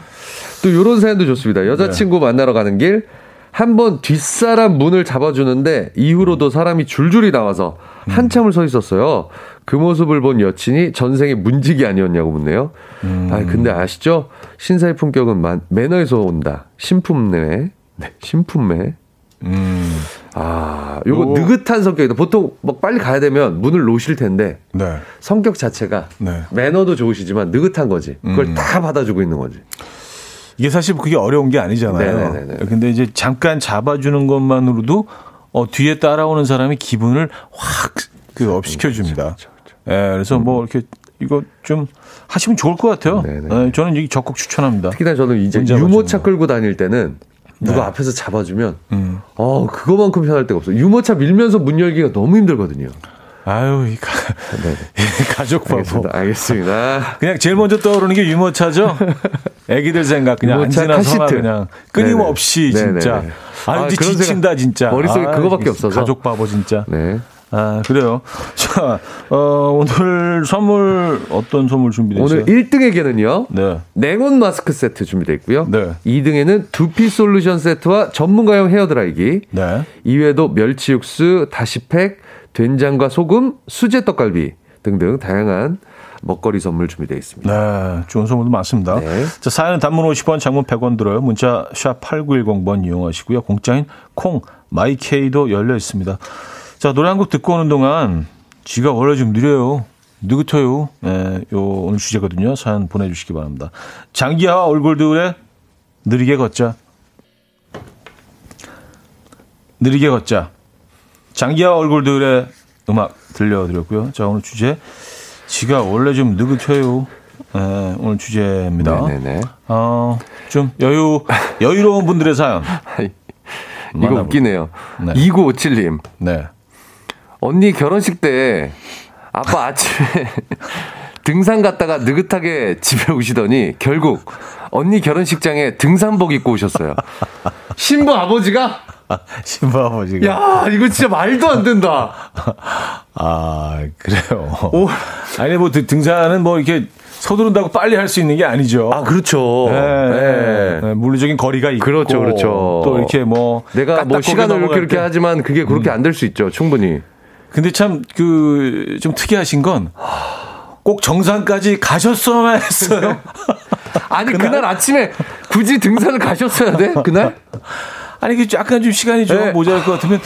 또 이런 사연도 좋습니다. 여자친구 네. 만나러 가는 길 한번 뒷사람 문을 잡아주는데 이후로도 사람이 줄줄이 나와서 한참을 서 있었어요. 그 모습을 본 여친이 전생에 문직이 아니었냐고 묻네요. 음. 아 근데 아시죠? 신사의 품격은 매너에서 온다. 신품매. 네, 신품매. 음. 아, 요거 요... 느긋한 성격이다. 보통 막 빨리 가야 되면 문을 놓으실 텐데 네. 성격 자체가 네. 매너도 좋으시지만 느긋한 거지. 그걸 음. 다 받아주고 있는 거지. 이게 사실 그게 어려운 게 아니잖아요. 네네네. 근데 이제 잠깐 잡아주는 것만으로도 어, 뒤에 따라오는 사람이 기분을 확 그 업시켜 줍니다. 그렇죠, 그렇죠. 예, 그래서 뭐 음. 이렇게 이거 좀 하시면 좋을 것 같아요. 예, 저는 이 적극 추천합니다. 특히나 저는 이제 유모차 끌고 다닐 때는 누가 네. 앞에서 잡아주면 음. 어 그거만큼 편할 데가 없어요. 유모차 밀면서 문 열기가 너무 힘들거든요. 아유, 이 가, 가족 바보. 알겠습니다. 알겠습니다. 그냥 제일 먼저 떠오르는 게 유모차죠? 애기들 생각, 그냥 안지나 카시트. 그냥 끊임없이 네네. 진짜. 네네네. 아, 그런 지친다, 진짜. 머릿속에 아, 그거밖에 이 없어서. 가족 바보, 진짜. 네. 아, 그래요. 자, 어, 오늘 선물, 어떤 선물 준비되어 있어요? 오늘 1등에게는요. 네. 냉온 마스크 세트 준비되어 있고요. 네. 2등에는 두피 솔루션 세트와 전문가용 헤어 드라이기. 네. 이외에도 멸치 육수, 다시팩, 된장과 소금, 수제 떡갈비 등등 다양한 먹거리 선물 준비되어 있습니다. 네, 좋은 선물도 많습니다. 네. 자, 사연은 단문 50원, 장문 100원 들어요. 문자 샵 8910번 이용하시고요. 공짜인 콩, 마이케이도 열려 있습니다. 자, 노래 한 곡 듣고 오는 동안 지가 원래 좀 느려요. 느긋해요. 네, 요 오늘 주제거든요. 사연 보내주시기 바랍니다. 장기하 얼굴들의 느리게 걷자. 느리게 걷자. 장기하 얼굴들의 음악 들려드렸고요. 자, 오늘 주제 지가 원래 좀 느긋해요. 네, 오늘 주제입니다. 네네네. 어, 좀 여유 여유로운 분들의 사연. 이거. 웃기네요. 네. 2957님. 네. 언니 결혼식 때 아빠 아침에 등산 갔다가 느긋하게 집에 오시더니 결국 언니 결혼식장에 등산복 입고 오셨어요. 신부 아버지가 신부 아버지가. 야 이거 진짜 말도 안 된다. 아, 그래요. 오. 아니, 뭐, 등- 등산은 뭐, 이렇게 서두른다고 빨리 할 수 있는 게 아니죠. 아 그렇죠. 네, 네. 네, 물리적인 거리가 있고. 그렇죠, 그렇죠. 또 이렇게 뭐. 내가 뭐 시간을 이렇게 이렇게 때. 음. 하지만 그게 그렇게 안될 수 있죠. 충분히. 근데 참, 그, 좀 특이하신 건. 꼭 정상까지 가셨어야 했어요. 아니 그날, 아침에 굳이 등산을 가셨어야 돼? 그날? 아니, 그 약간 좀 시간이 좀 네. 모자랄 것 같으면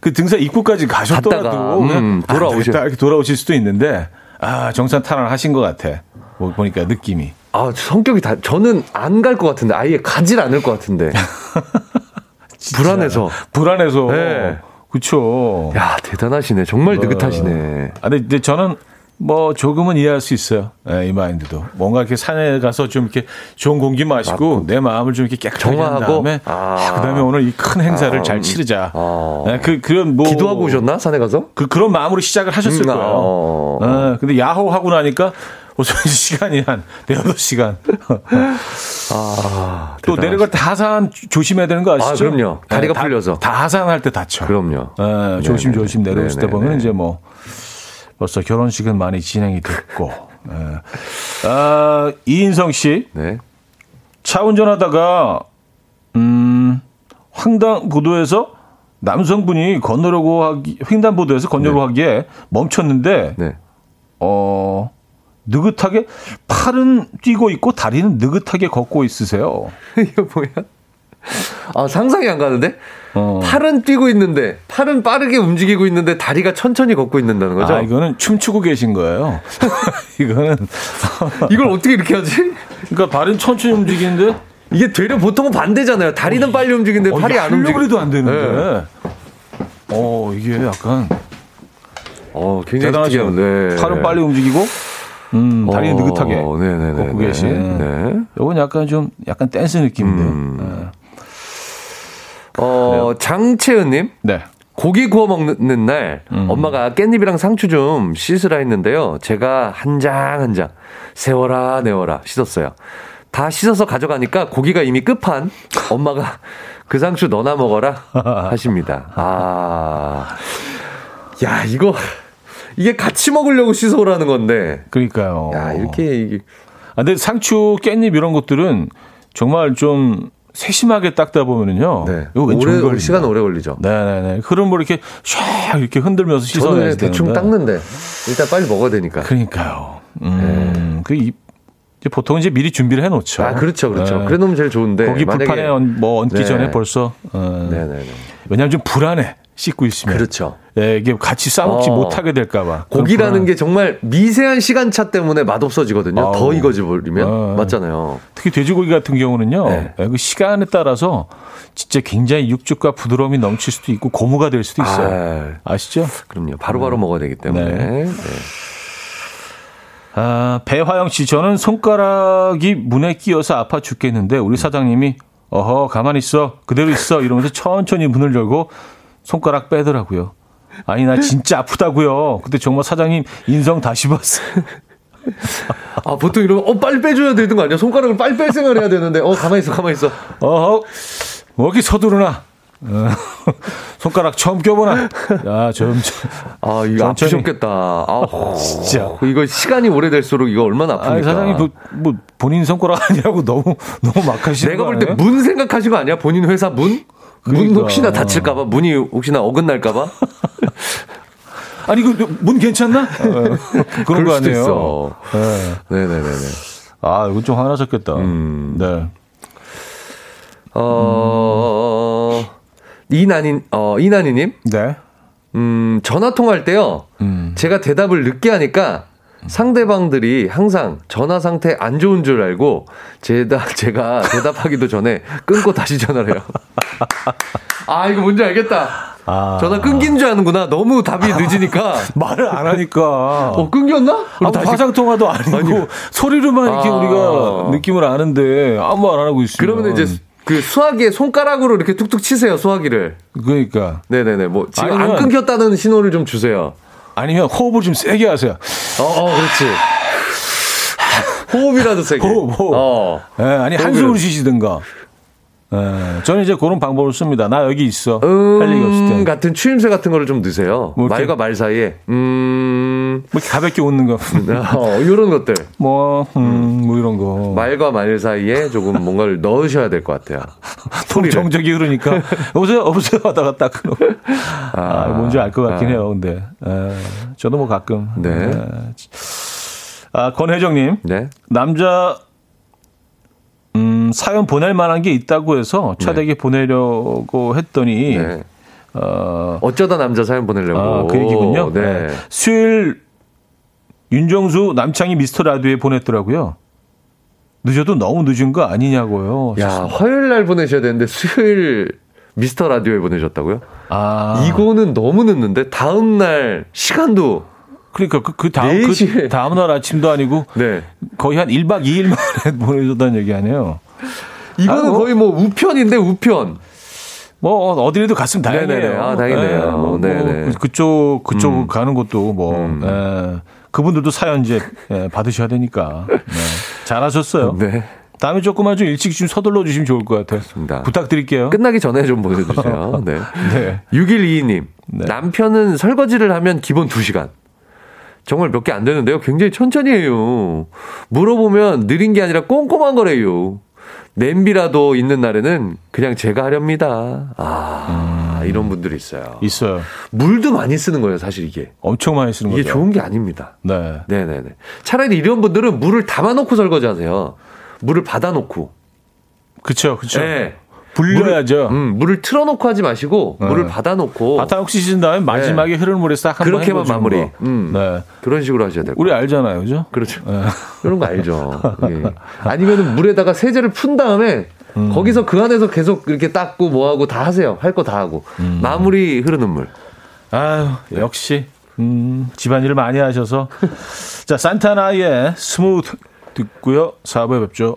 그 등산 입구까지 가셨더라도 갔다가, 그냥 음, 아, 돌아오실- 이렇게 돌아오실 수도 있는데 아 정산 탈환하신 것 같아. 뭐 보니까 느낌이. 아 성격이 다 저는 안 갈 것 같은데 아예 가질 않을 것 같은데. 불안해서. 불안해서. 네. 그쵸. 야 대단하시네. 정말 느긋하시네. 아, 근데, 근데 저는 뭐 조금은 이해할 수 있어요. 예, 이 마인드도. 뭔가 이렇게 산에 가서 좀 이렇게 좋은 공기 마시고 내 마음을 좀 이렇게 깨끗하게 한 정화하고? 다음에 아. 그다음에 오늘 이 큰 행사를 아, 잘 음. 치르자. 아. 예, 그 그런 뭐 기도하고 오셨나 산에 가서? 그 그런 마음으로 시작을 하셨을 음, 거예요. 어. 예, 근데 야호 하고 나니까 우선 시간이 한 네여덟 시간. 아 또 내려갈 때 하산 조심해야 되는 거 아시죠? 아, 그럼요. 다리가 다- 풀려서. 다 하산할 때 다쳐. 그럼요. 예, 조심 네네. 조심 내려오실 때. 보면 이제 뭐 벌써 결혼식은 많이 진행이 됐고. 예. 아, 이인성 씨, 네. 차 운전하다가 음, 횡단보도에서 남성분이 건너려고 하기 횡단보도에서 건너려고 하기에 멈췄는데 네. 어 느긋하게 팔은 뛰고 있고 다리는 느긋하게 걷고 있으세요. 이거 뭐야? 아 상상이 안 가는데? 어. 팔은 뛰고 있는데 팔은 빠르게 움직이고 있는데 다리가 천천히 걷고 있는다는 거죠? 아 이거는 춤추고 계신 거예요. 이거는 이걸 어떻게 이렇게 하지? 그러니까 발은 천천히 움직이는데 이게 되려 보통은 반대잖아요. 다리는 빨리 움직이는데 어, 팔이 안 움직여. 해도 안 되는데. 어 이게 약간 어, 굉장히 대단하죠. 네. 팔은 빨리 움직이고 음, 다리는 어, 느긋하게 네네네. 걷고 계신. 네. 요건 약간 좀 약간 댄스 느낌인데요. 음. 어, 장채은님. 네. 고기 구워 먹는 날 음. 엄마가 깻잎이랑 상추 좀 씻으라 했는데요. 제가 한 장 한 장 세워라 내워라 씻었어요. 다 씻어서 가져가니까 고기가 이미 끝판. 엄마가 그 상추 너나 먹어라 하십니다. 아, 야 이거 이게 같이 먹으려고 씻어오라는 건데. 그러니까요. 야 이렇게 이게 아, 근데 상추, 깻잎 이런 것들은 정말 좀 세심하게 닦다 보면은요. 네. 오래 걸린다. 시간 오래 걸리죠. 네네네. 흐름을 이렇게 샥 이렇게 흔들면서 씻어내야 되는데. 대충 닦는데 일단 빨리 먹어야 되니까. 그러니까요. 음, 그 이, 보통 이제 미리 준비를 해놓죠. 아 그렇죠 그렇죠. 네. 그래 놓으면 제일 좋은데. 만약에- 불판에 얹, 뭐 얹기 네. 전에 벌써 어, 네네네. 왜냐하면 좀 불안해 씻고 있으면 그렇죠. 예, 이게 같이 싸먹지 어. 못하게 될까봐 고기라는 게 정말 미세한 시간차 때문에 맛없어지거든요. 아우. 더 익어져 버리면 어. 맞잖아요. 특히 돼지고기 같은 경우는요 네. 예, 그 시간에 따라서 진짜 굉장히 육즙과 부드러움이 넘칠 수도 있고 고무가 될 수도 있어요 아, 아시죠? 그럼요. 바로바로 먹어야 되기 때문에. 네. 네. 아, 배화영 씨, 저는 손가락이 문에 끼어서 아파 죽겠는데 우리 사장님이 어허 가만히 있어 그대로 있어 이러면서 천천히 문을 열고 손가락 빼더라고요. 아니, 나 진짜 아프다고요. 근데 정말 사장님 인성 다시 봤어. 아, 보통 이러면, 어, 빨리 빼줘야 되는 거 아니야? 손가락을 빨리 뺄 생각을 해야 되는데, 어, 가만히 있어, 가만히 있어. 어, 뭐 이렇게 서두르나? 어, 손가락 처음 껴보나? 야, 점, 아, 이거 천천히. 아프셨겠다. 아, 진짜. 이거 시간이 오래될수록 이거 얼마나 아픕니까? 아니, 사장님, 그, 뭐, 본인 손가락 아니라고 너무, 너무 막 하시는 내가 볼 때 문 생각하신 거 아니야? 본인 회사 문? 그러니까. 문 혹시나 다칠까봐? 문이 혹시나 어긋날까봐? 아니, 그, 문 괜찮나? 어, 그런 거 아니에요? 있어. 네. 네네네네. 아, 이건 좀 화나셨겠다. 음. 네. 어, 음. 이난이, 어, 이난이님? 네. 음, 전화 통화할 때요. 음. 제가 대답을 늦게 하니까 상대방들이 항상 전화 상태 안 좋은 줄 알고 제가, 제가 대답하기도 전에 끊고 다시 전화를 해요. 아, 이거 뭔지 알겠다. 아. 전화 끊긴 줄 아는구나. 너무 답이 늦으니까. 말을 안 하니까. 어, 끊겼나? 아, 다시... 화상통화도 아니고 아니. 소리로만 이렇게 아. 우리가 느낌을 아는데 아무 말 안 하고 있어요. 그러면 이제 그 수화기에 손가락으로 이렇게 툭툭 치세요, 수화기를. 그러니까. 네네네. 뭐, 지금 아니면, 안 끊겼다는 신호를 좀 주세요. 아니면 호흡을 좀 세게 하세요. 어, 어 그렇지. 호흡이라도 세게. 호흡, 호흡. 어. 네, 아니, 한숨을 쉬시든가. 네, 저는 이제 그런 방법을 씁니다. 나 여기 있어. 음, 할 얘기 없을 때. 같은 추임새 같은 거를 좀 넣으세요. 뭐 말과 말 사이에. 음. 뭐 가볍게 웃는 거. 어, 이런 것들. 뭐, 음, 뭐 이런 거. 말과 말 사이에 조금 뭔가를 넣으셔야 될 것 같아요. 통 정적이 흐르니까. 여보세요? 여보세요? 하다가 딱. 아, 아 뭔지 알 것 같긴 아. 해요. 근데. 에, 저도 뭐 가끔. 네. 에. 아, 권혜정님. 네. 남자 음, 사연 보낼 만한 게 있다고 해서 차대기 네. 보내려고 했더니 네. 어, 어쩌다 남자 사연 보내려고 아, 그 얘기군요. 네. 네. 수요일 윤정수 남창희 미스터 라디오에 보냈더라고요. 늦어도 너무 늦은 거 아니냐고요. 야, 화요일 날 보내셔야 되는데 수요일 미스터 라디오에 보내셨다고요? 아. 이거는 너무 늦는데 다음 날 시간도 그러니까 그, 그 다음 그 다음 날 아침도 아니고 네. 거의 한 1박 2일 만에 보내줬다는 얘기 아니에요. 이거는 아, 뭐, 거의 뭐 우편인데 우편. 뭐 어디라도 갔으면 다행이에요. 아, 다행이네요. 네, 뭐, 네 그쪽 그쪽 음. 가는 것도 뭐 음. 에, 그분들도 사연 이제 에, 받으셔야 되니까 네. 잘하셨어요. 네. 다음에 조금만 좀 일찍 좀 서둘러 주시면 좋을 것 같아요. 그렇습니다. 부탁드릴게요. 끝나기 전에 좀 보내주세요. 네. 네. 6122님. 네. 남편은 설거지를 하면 기본 2시간. 정말 몇 개 안 되는데요. 굉장히 천천히 해요. 물어보면 느린 게 아니라 꼼꼼한 거래요. 냄비라도 있는 날에는 그냥 제가 하렵니다. 아, 음. 이런 분들이 있어요. 있어요. 물도 많이 쓰는 거예요, 사실 이게. 엄청 많이 쓰는 거죠. 이게 좋은 게 아닙니다. 네. 네네네. 차라리 이런 분들은 물을 담아놓고 설거지 하세요. 물을 받아놓고. 그쵸, 그쵸. 네. 불려야죠. 물을, 음, 물을 틀어놓고 하지 마시고 네. 물을 받아놓고 바탕 씻은 다음에 마지막에 네. 흐르는 물에 싹 한번 그렇게만 마무리. 음, 네. 그런 식으로 하셔야 돼요. 우리 알잖아요, 그죠? 그렇죠. 네. 그런 거 알죠. 예. 아니면은 물에다가 세제를 푼 다음에 음. 거기서 그 안에서 계속 이렇게 닦고 뭐하고 다 하세요. 할 거 다 하고 음. 마무리 흐르는 물. 아유 역시 음, 집안일을 많이 하셔서 자 산타나의 Smooth 듣고요. 4부에 뵙죠.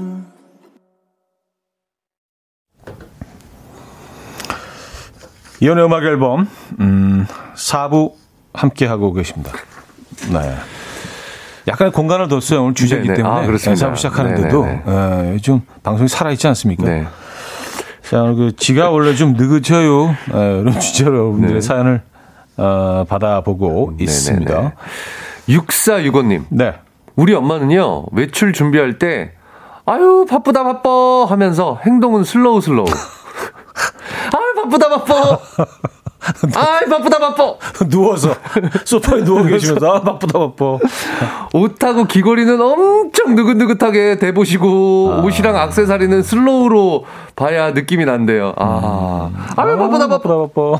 이현우의 음악 앨범 음, 4부 함께 하고 계십니다. 네. 약간 공간을 뒀어요. 오늘 주제이기 네네. 때문에. 아, 그렇습니다. 4부 시작하는데도 어, 요즘 방송이 살아있지 않습니까? 네. 자, 그 지가 원래 좀 느긋해요. 네, 이런 주제로 여러분들의 네. 사연을 어, 받아보고 네네네. 있습니다. 6465님. 네. 우리 엄마는요, 외출 준비할 때, 아유, 바쁘다, 바빠 하면서 행동은 slow slow. 바쁘다 바빠. 아 바쁘다 바빠. 누워서 소파에 누워 계시면서 아 바쁘다 바빠. 옷하고 귀걸이는 엄청 느긋느긋하게 대보시고 아. 옷이랑 악세사리는 슬로우로 봐야 느낌이 난대요. 아, 음. 아 바쁘다 바쁘다 바빠.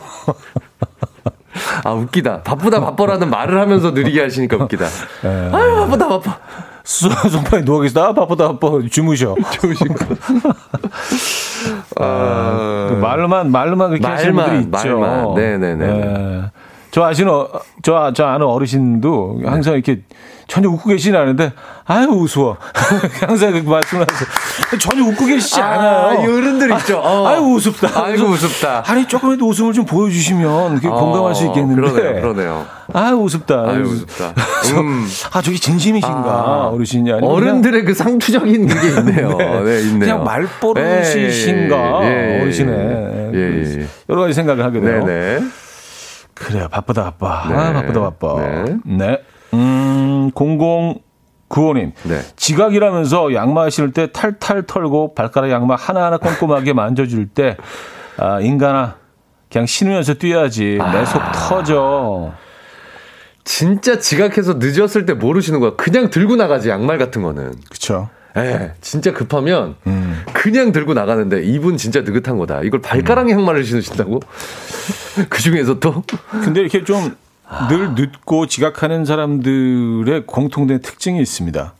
아, 웃기다. 바쁘다, 바빠라는 말을 하면서 느리게 하시니까 웃기다. 네. 아유, 바쁘다, 바빠. 소파에 누워 계시다. 아, 바쁘다, 바빠. 주무셔. 주무신 거. 아, 그 말로만, 말로만 그렇게 말만, 하시는 분들이 있죠. 말만. 네네네. 네. 저 아시는, 어, 저, 저 아는 어르신도 항상 이렇게 전혀 웃고 계시지 않은데, 아유, 우스워. 항상 그렇게 말씀을 하세요. 전혀 웃고 계시지 아, 않아요. 어른들 있죠. 어. 아유, 우습다. 아이고, 우습다. 아니, 조금이라도 웃음을 좀 보여주시면 어, 공감할 수 있겠는데. 그러네요, 그러네요. 아유, 우습다. 아유, 우습다. 음. 아, 저기 진심이신가, 아, 어르신이 아니 어른들의 그 상투적인 게 있네요. 네, 네 있네요. 그냥 말버릇이신가, 예, 예, 예, 어르신의. 예, 예, 여러 가지 생각을 하게 돼요. 네네. 그래요, 바쁘다, 바빠. 네. 아, 바쁘다, 바빠. 네. 네. 음, 0095님. 네. 지각이라면서 양말 신을 때 탈탈 털고 발가락 양말 하나하나 꼼꼼하게 만져줄 때, 아, 인간아, 그냥 신으면서 뛰어야지. 내속 아. 터져. 진짜 지각해서 늦었을 때 모르시는 거야. 그냥 들고 나가지, 양말 같은 거는. 그쵸. 예, 진짜 급하면 음. 그냥 들고 나가는데 이분 진짜 느긋한 거다. 이걸 발가락 음. 양말을 신으신다고? 그 중에서 또? 근데 이렇게 좀 늘 늦고 지각하는 사람들의 공통된 특징이 있습니다.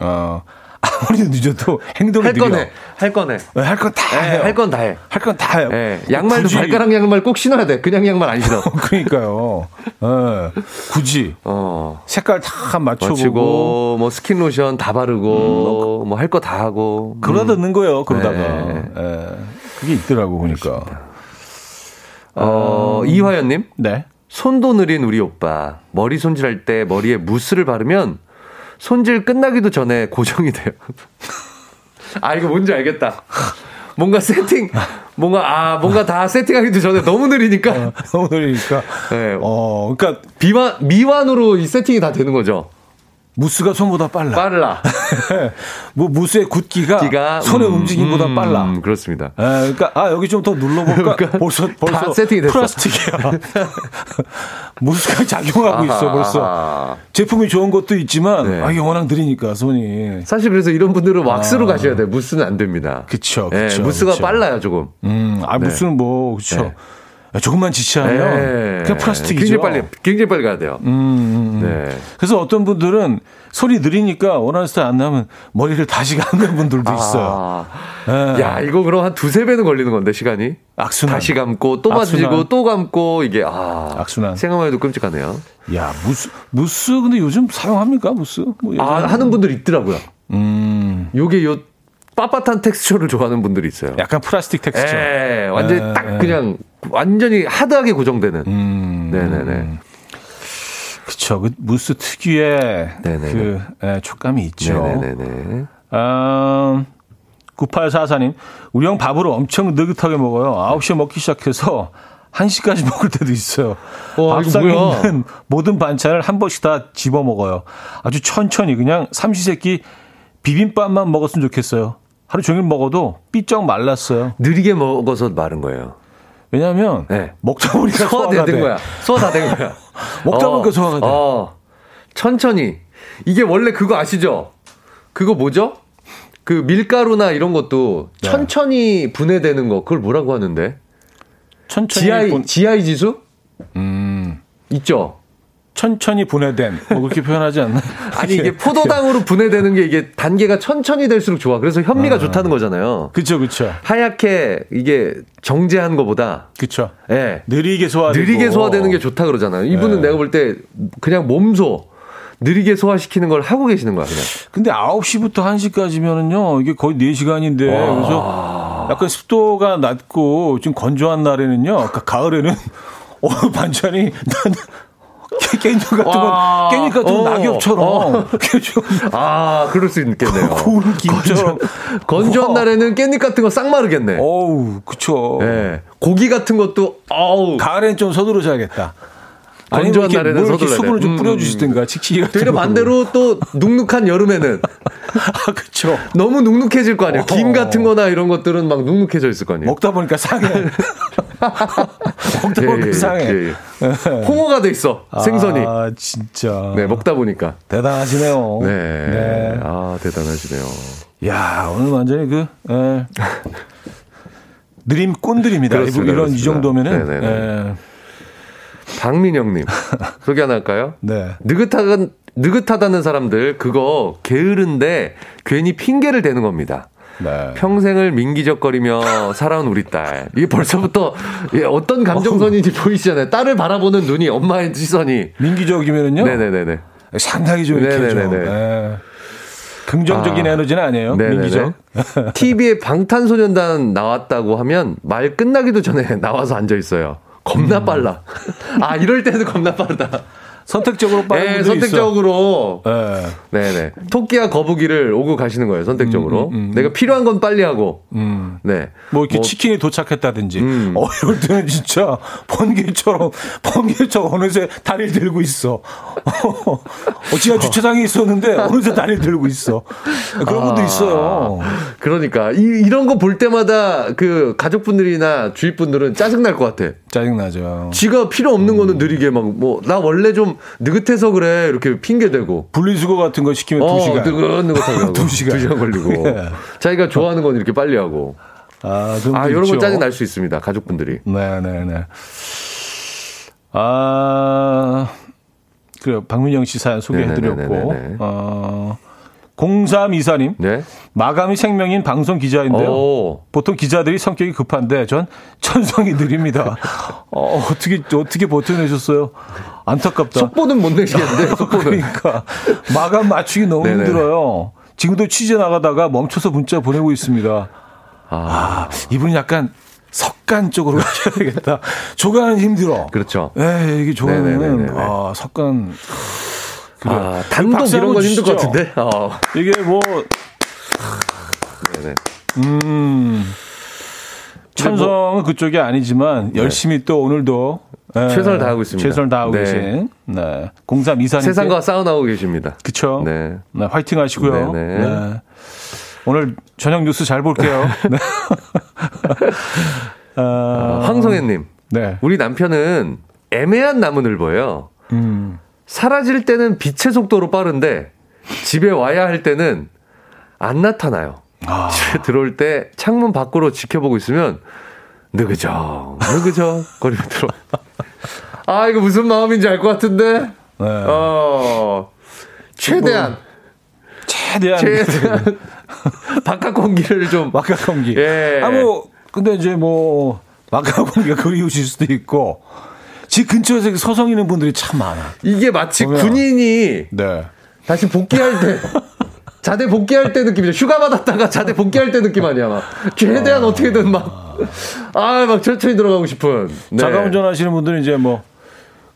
어, 아무리 늦어도 행동이 할 느려. 거네. 할 거네. 네, 할건 다 네, 해요. 할건 다 해. 할 건 다 해요. 네, 양말도 굳이. 발가락 양말 꼭 신어야 돼. 그냥 양말 안 신어. 그러니까요. 네, 굳이 어. 색깔 다 맞춰보고 맞추고 뭐 스킨 로션 다 바르고 음, 뭐할 거 다 하고 그러다 는 거예요. 그러다가 네. 네. 그게 있더라고 보니까. 어, 음, 이화연님. 네. 손도 느린 우리 오빠. 머리 손질할 때 머리에 무스를 바르면 손질 끝나기도 전에 고정이 돼요. 아, 이거 뭔지 알겠다. 뭔가 세팅, 뭔가, 아, 뭔가 다 세팅하기도 전에 너무 느리니까. 어, 너무 느리니까. 네. 어, 그러니까. 비완, 미완으로 이 세팅이 다 되는 거죠. 무스가 손보다 빨라. 빨라. 뭐 무스의 굳기가 기가, 손의 음, 움직임보다 음, 빨라. 음, 그렇습니다. 에, 그러니까 아 여기 좀 더 눌러볼까? 그러니까 벌써 벌써 세팅이 됐어. 플라스틱이야. 무스가 작용하고 있어 벌써. 제품이 좋은 것도 있지만 네. 아 이게 워낙 느리니까 손이. 사실 그래서 이런 분들은 왁스로 아. 가셔야 돼. 무스는 안 됩니다. 그렇죠. 네, 무스가 그쵸. 빨라요 조금. 음, 아 네. 무스는 뭐 그렇죠. 네. 조금만 지체하면 네. 그냥 플라스틱이죠. 굉장히 빨리, 굉장히 빨리 가야 돼요. 음, 음, 음. 네. 그래서 어떤 분들은 손이 느리니까 원하는 스타일 안 나면 머리를 다시 감는 분들도 아. 있어요. 아. 네. 야, 이거 그럼 한 두세 배는 걸리는 건데, 시간이? 악순환. 다시 감고, 또 만지고, 또 감고, 이게, 아. 악순환. 생각만 해도 끔찍하네요. 야, 무스, 무스, 근데 요즘 사용합니까, 무스? 뭐 아, 하는 분들 있더라고요. 음. 요게 요 빳빳한 텍스처를 좋아하는 분들이 있어요. 약간 플라스틱 텍스처. 예, 완전히 에, 딱 그냥 완전히 hard하게 고정되는. 음, 네네네. 그쵸. 그 무스 특유의 네네네. 그 에, 촉감이 있죠. 네네네. 음, 9844님, 우리 형 밥을 엄청 느긋하게 먹어요. 9시에 먹기 시작해서 1시까지 먹을 때도 있어요. 와, 밥상에 있는 모든 반찬을 한 번씩 다 집어 먹어요. 아주 천천히 그냥 삼시세끼 비빔밥만 먹었으면 좋겠어요. 하루 종일 먹어도 삐쩍 말랐어요. 느리게 먹어서 마른 거예요. 왜냐하면 네. 먹다 보니까 소화가 된 거야. 소화 다 된 거야. 먹다 보니까 어, 소화가 돼. 어. 천천히. 이게 원래 그거 아시죠? 그거 뭐죠? 그 밀가루나 이런 것도 네. 천천히 분해되는 거 그걸 뭐라고 하는데? 천천히 GI 분... GI 지수? 음. 있죠. 천천히 분해된 뭐 그렇게 표현하지 않나? 아니 이게 포도당으로 분해되는 게 이게 단계가 천천히 될수록 좋아. 그래서 현미가 아, 좋다는 거잖아요. 그렇죠, 그렇죠. 하얗게 이게 정제한 거보다 그렇죠. 예, 네. 느리게 소화 느리게 소화되는 게 좋다 그러잖아요. 이분은 네. 내가 볼 때 그냥 몸소 느리게 소화시키는 걸 하고 계시는 거야, 그냥. 근데 9시부터 1시까지면은요, 이게 거의 4시간인데, 와. 그래서 약간 습도가 낮고 좀 건조한 날에는요, 가을에는 어, 반찬이 깻잎 같은 건, 깻잎 같은 건 어, 낙엽처럼. 어. 아, 그럴 수 있겠네요. 고운 김처럼. 건조한 날에는 깻잎 같은 거 싹 마르겠네. 어우, 그쵸. 네. 고기 같은 것도, 어우. 가을엔 좀 서두르셔야겠다. 건조한 날에는 서둘러야 수분을 좀 음. 뿌려주시든가, 칙칙이 같은 되려 반대로 또 눅눅한 여름에는. 아, 그쵸. 너무 눅눅해질 거 아니에요. 김 같은 거나 이런 것들은 막 눅눅해져 있을 거 아니에요. 먹다 보니까 상해. 먹다 보니까 예, 예, 상해. 예, 예. 홍어가 돼 있어. 생선이. 아, 진짜. 네, 먹다 보니까. 대단하시네요. 네. 네. 아, 대단하시네요. 야, 오늘 완전히 그, 에. 느림 꼰들입니다. 그렇습니다, 이런 그렇습니다. 이 정도면은. 네네네. 에. 박민영님 소개 하나 할까요? 네. 느긋한 느긋하다는 사람들 그거 게으른데 괜히 핑계를 대는 겁니다. 네. 평생을 민기적거리며 살아온 우리 딸. 이게 벌써부터 예, 어떤 감정선인지 보이시잖아요. 딸을 바라보는 눈이 엄마의 시선이. 민기적이면은요. 네네네네. 상당히 좀 이렇게 네네네네. 예. 긍정적인 아. 에너지는 아니에요. 네네네. 민기적. TV에 방탄소년단 나왔다고 하면 말 끝나기도 전에 나와서 앉아 있어요. 겁나 음. 빨라. 아 이럴 때는 겁나 빠르다. 선택적으로 빠른 네, 선택적으로. 있어. 예. 네네. 토끼와 거북이를 오고 가시는 거예요. 선택적으로. 음, 음, 음. 내가 필요한 건 빨리 하고. 음. 네. 뭐 이렇게 치킨이 도착했다든지 음. 어 이럴 때는 진짜 번개처럼 번개처럼 어느새 다리를 들고 있어. 어, 지하 주차장에 있었는데 어느새 다리를 들고 있어. 그런 분도 있어요. 그러니까 이, 이런 거 볼 때마다 그 가족분들이나 주위 분들은 짜증 날 것 같아. 짜증 나죠. 지가 필요 없는 거는 느리게 막 뭐 나 원래 좀 느긋해서 그래 이렇게 핑계 대고. 분리수거 같은 거 시키면 두 시간. 느긋느긋하게 하고 두 시간. 두 시간 걸리고. 예. 자기가 좋아하는 건 이렇게 빨리 하고. 아, 아, 이런 건 있죠. 짜증 날 수 있습니다. 가족분들이. 네네네. 아, 그래요. 박민영 씨 사연 소개해드렸고, 네네네네네. 어, 0324님, 네. 마감이 생명인 방송 기자인데요. 오. 보통 기자들이 성격이 급한데 전 천성이 느립니다. 어, 어떻게, 어떻게 버텨내셨어요? 안타깝다. 속보는 못 내시겠는데, 속보는. 그러니까 마감 맞추기 너무 네네. 힘들어요. 지금도 취재 나가다가 멈춰서 문자 보내고 있습니다. 아, 이분은 약간 석간 쪽으로 가셔야 되겠다. 조간은 힘들어. 그렇죠. 예, 이게 조간은. 아, 석간. 그래. 아, 단독 이런 건 힘들 것. 같은데? 어. 이게 뭐 네네. 음. 천성은 그쪽이 아니지만 열심히 또 오늘도 예, 네. 최선을 다하고 있습니다. 최선을 다하고 네. 계신 네. 0324님 세상과 싸워나오고 계십니다. 그쵸? 네. 네, 화이팅 하시고요. 네네. 네. 오늘 저녁 뉴스 잘 볼게요. 네. 아, 황성혜님, 네. 우리 남편은 애매한 나무늘보예요. 음. 사라질 때는 빛의 속도로 빠른데 집에 와야 할 때는 안 나타나요. 아. 집에 들어올 때 창문 밖으로 지켜보고 있으면 느그적 느그적 거리며 들어. 아 이거 무슨 마음인지 알 것 같은데. 네. 어 최대한 최대한 최대한 바깥 공기를 좀 막각 공기. 예. 아, 뭐, 근데 이제 뭐, 막각 공기가 그리우실 수도 있고, 집 근처에서 서성이는 분들이 참 많아. 이게 마치 보면. 군인이 네. 다시 복귀할 때 자대 복귀할 때 느낌이죠. 휴가 받았다가 자대 복귀할 때 느낌 아니야 막. 최대한 어떻게든 막 아막 천천히 들어가고 싶은. 네. 자가 운전하시는 분들은 이제 뭐,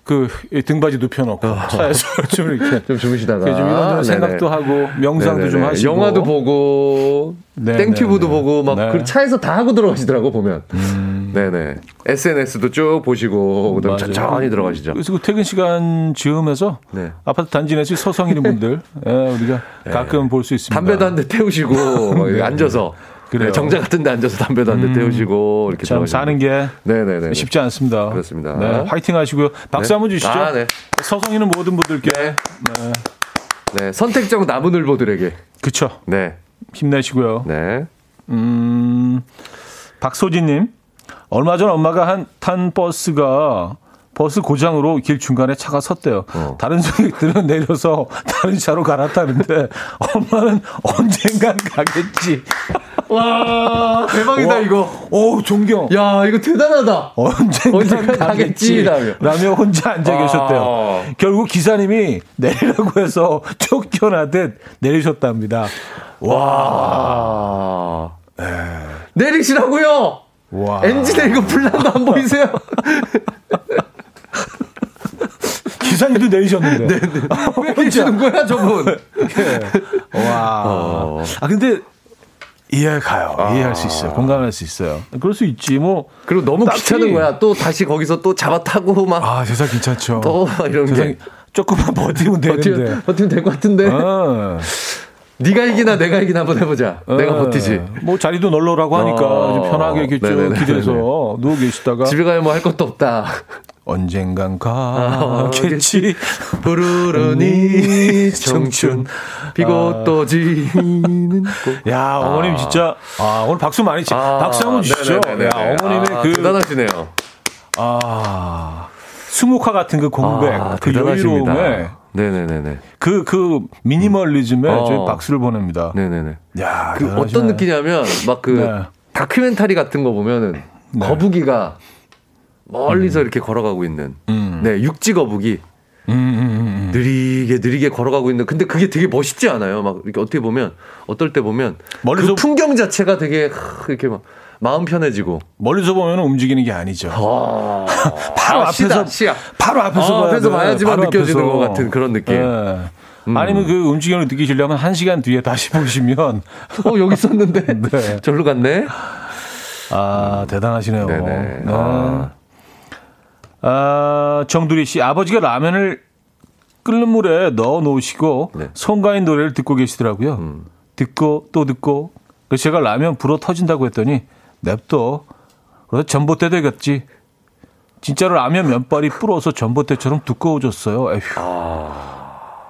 그, 이 등받이 눕혀놓고, 차에서 좀 이렇게. 좀 주무시다가 좀 이런저런 네네. 생각도 하고, 명상도 좀 네네네. 하시고. 영화도 보고 네, 땡튜브도 네, 네. 보고 막 네. 음. 그 차에서 다 하고 들어가시더라고 보면. 네네. SNS도 쭉 보시고 그다음. 천천히 들어가시죠. 그래서 그 퇴근 시간 즈음에서 네. 아파트 단지 내에서 서성이는 분들 예, 우리가 가끔 볼 수 있습니다. 담배도 한 대 태우시고 앉아서 그래요. 네, 정자 같은 데 앉아서 담배도 한대 태우시고 이렇게 참 사는 게 네네네. 쉽지 않습니다. 그렇습니다. 네, 화이팅 하시고요. 박수 네. 한번 주시죠. 아, 네. 서성이는 모든 분들께. 네. 네. 네, 선택적 나무늘보들에게. 그쵸. 네. 힘내시고요. 네. 음, 박소진님. 얼마 전 엄마가 한, 탄 버스가 버스 고장으로 길 중간에 차가 섰대요. 어. 다른 승객들은 내려서 다른 차로 갈아타는데 엄마는 언젠간 가겠지. 와, 대박이다, 와, 이거. 오, 존경. 야, 이거 대단하다. 언젠간 가겠지, 가겠지. 라며. 라며 혼자 앉아 아. 계셨대요. 결국 기사님이 내리라고 해서 쫓겨나듯 내리셨답니다. 와. 내리시라고요. 와. 엔진에 이거 불난 거안 보이세요? 기사님도 내리셨는데. 왜 계시는 거야, 저분? 와. 어. 아, 근데 이해 가요. 이해할 수 있어요. 공감할 수 있어요. 그럴 수 있지. 뭐. 그리고 너무 딱히- 귀찮은 거야. 또 다시 거기서 또 잡아 타고 막. 아, 세상 괜찮죠. 또 이런 게. 조금만 버티면 되는데. 버티면, 버티면 될것 같은데. 어. 네가 이기나 내가 이기나 한번 해보자. 내가 어. 버티지. 뭐 자리도 널널하고 하니까 어. 좀 편하게 이렇게 쭉. 길에서 누워 계시다가 집에 가면 뭐할 것도 없다. 언젠간 아, 가겠지. 부르르니 청춘 비고 또 지는 꽃. 야, 어머님 진짜 아, 오늘 박수 많이 치. 박수 한번 주시죠. 네네네네. 야, 어머님의 아, 그 대단하시네요. 아, 수묵화 같은 그 공백, 아, 그 대단하십니다. 여유로움에 네네네네. 그, 그 미니멀리즘에 어. 저희 박수를 보냅니다. 네네네. 야, 그 대단하시네. 어떤 느낌이냐면 막 그 네. 다큐멘터리 같은 거 보면은 네. 거북이가 멀리서 이렇게 걸어가고 있는 음. 네 육지 거북이 음, 음, 음, 음. 느리게 느리게 걸어가고 있는 근데 그게 되게 멋있지 않아요? 막 이렇게 어떻게 보면 어떨 때 보면 멀리서- 그 풍경 자체가 되게 하, 이렇게 막 마음 편해지고 멀리서 보면 움직이는 게 아니죠. 아, 바로 아, 앞에서 시야. 바로 앞에서 어, 봐야 앞에서 돼. 봐야지만 느껴지는 앞에서. 것 같은 그런 느낌. 예. 음. 아니면 그 움직임을 느끼시려면 한 시간 뒤에 다시 보시면 어 여기 있었는데 네. 절로 갔네. 아 대단하시네요. 네네. 네. 아. 아, 정두리 씨 아버지가 라면을 끓는 물에 넣어 놓으시고 네. 송가인 노래를 듣고 계시더라고요. 음. 듣고 또 듣고 그래서 제가 라면 불어 터진다고 했더니 냅둬. 그래서 전봇대 되겠지. 진짜로 라면 면발이 불어서 전봇대처럼 두꺼워졌어요. 에휴.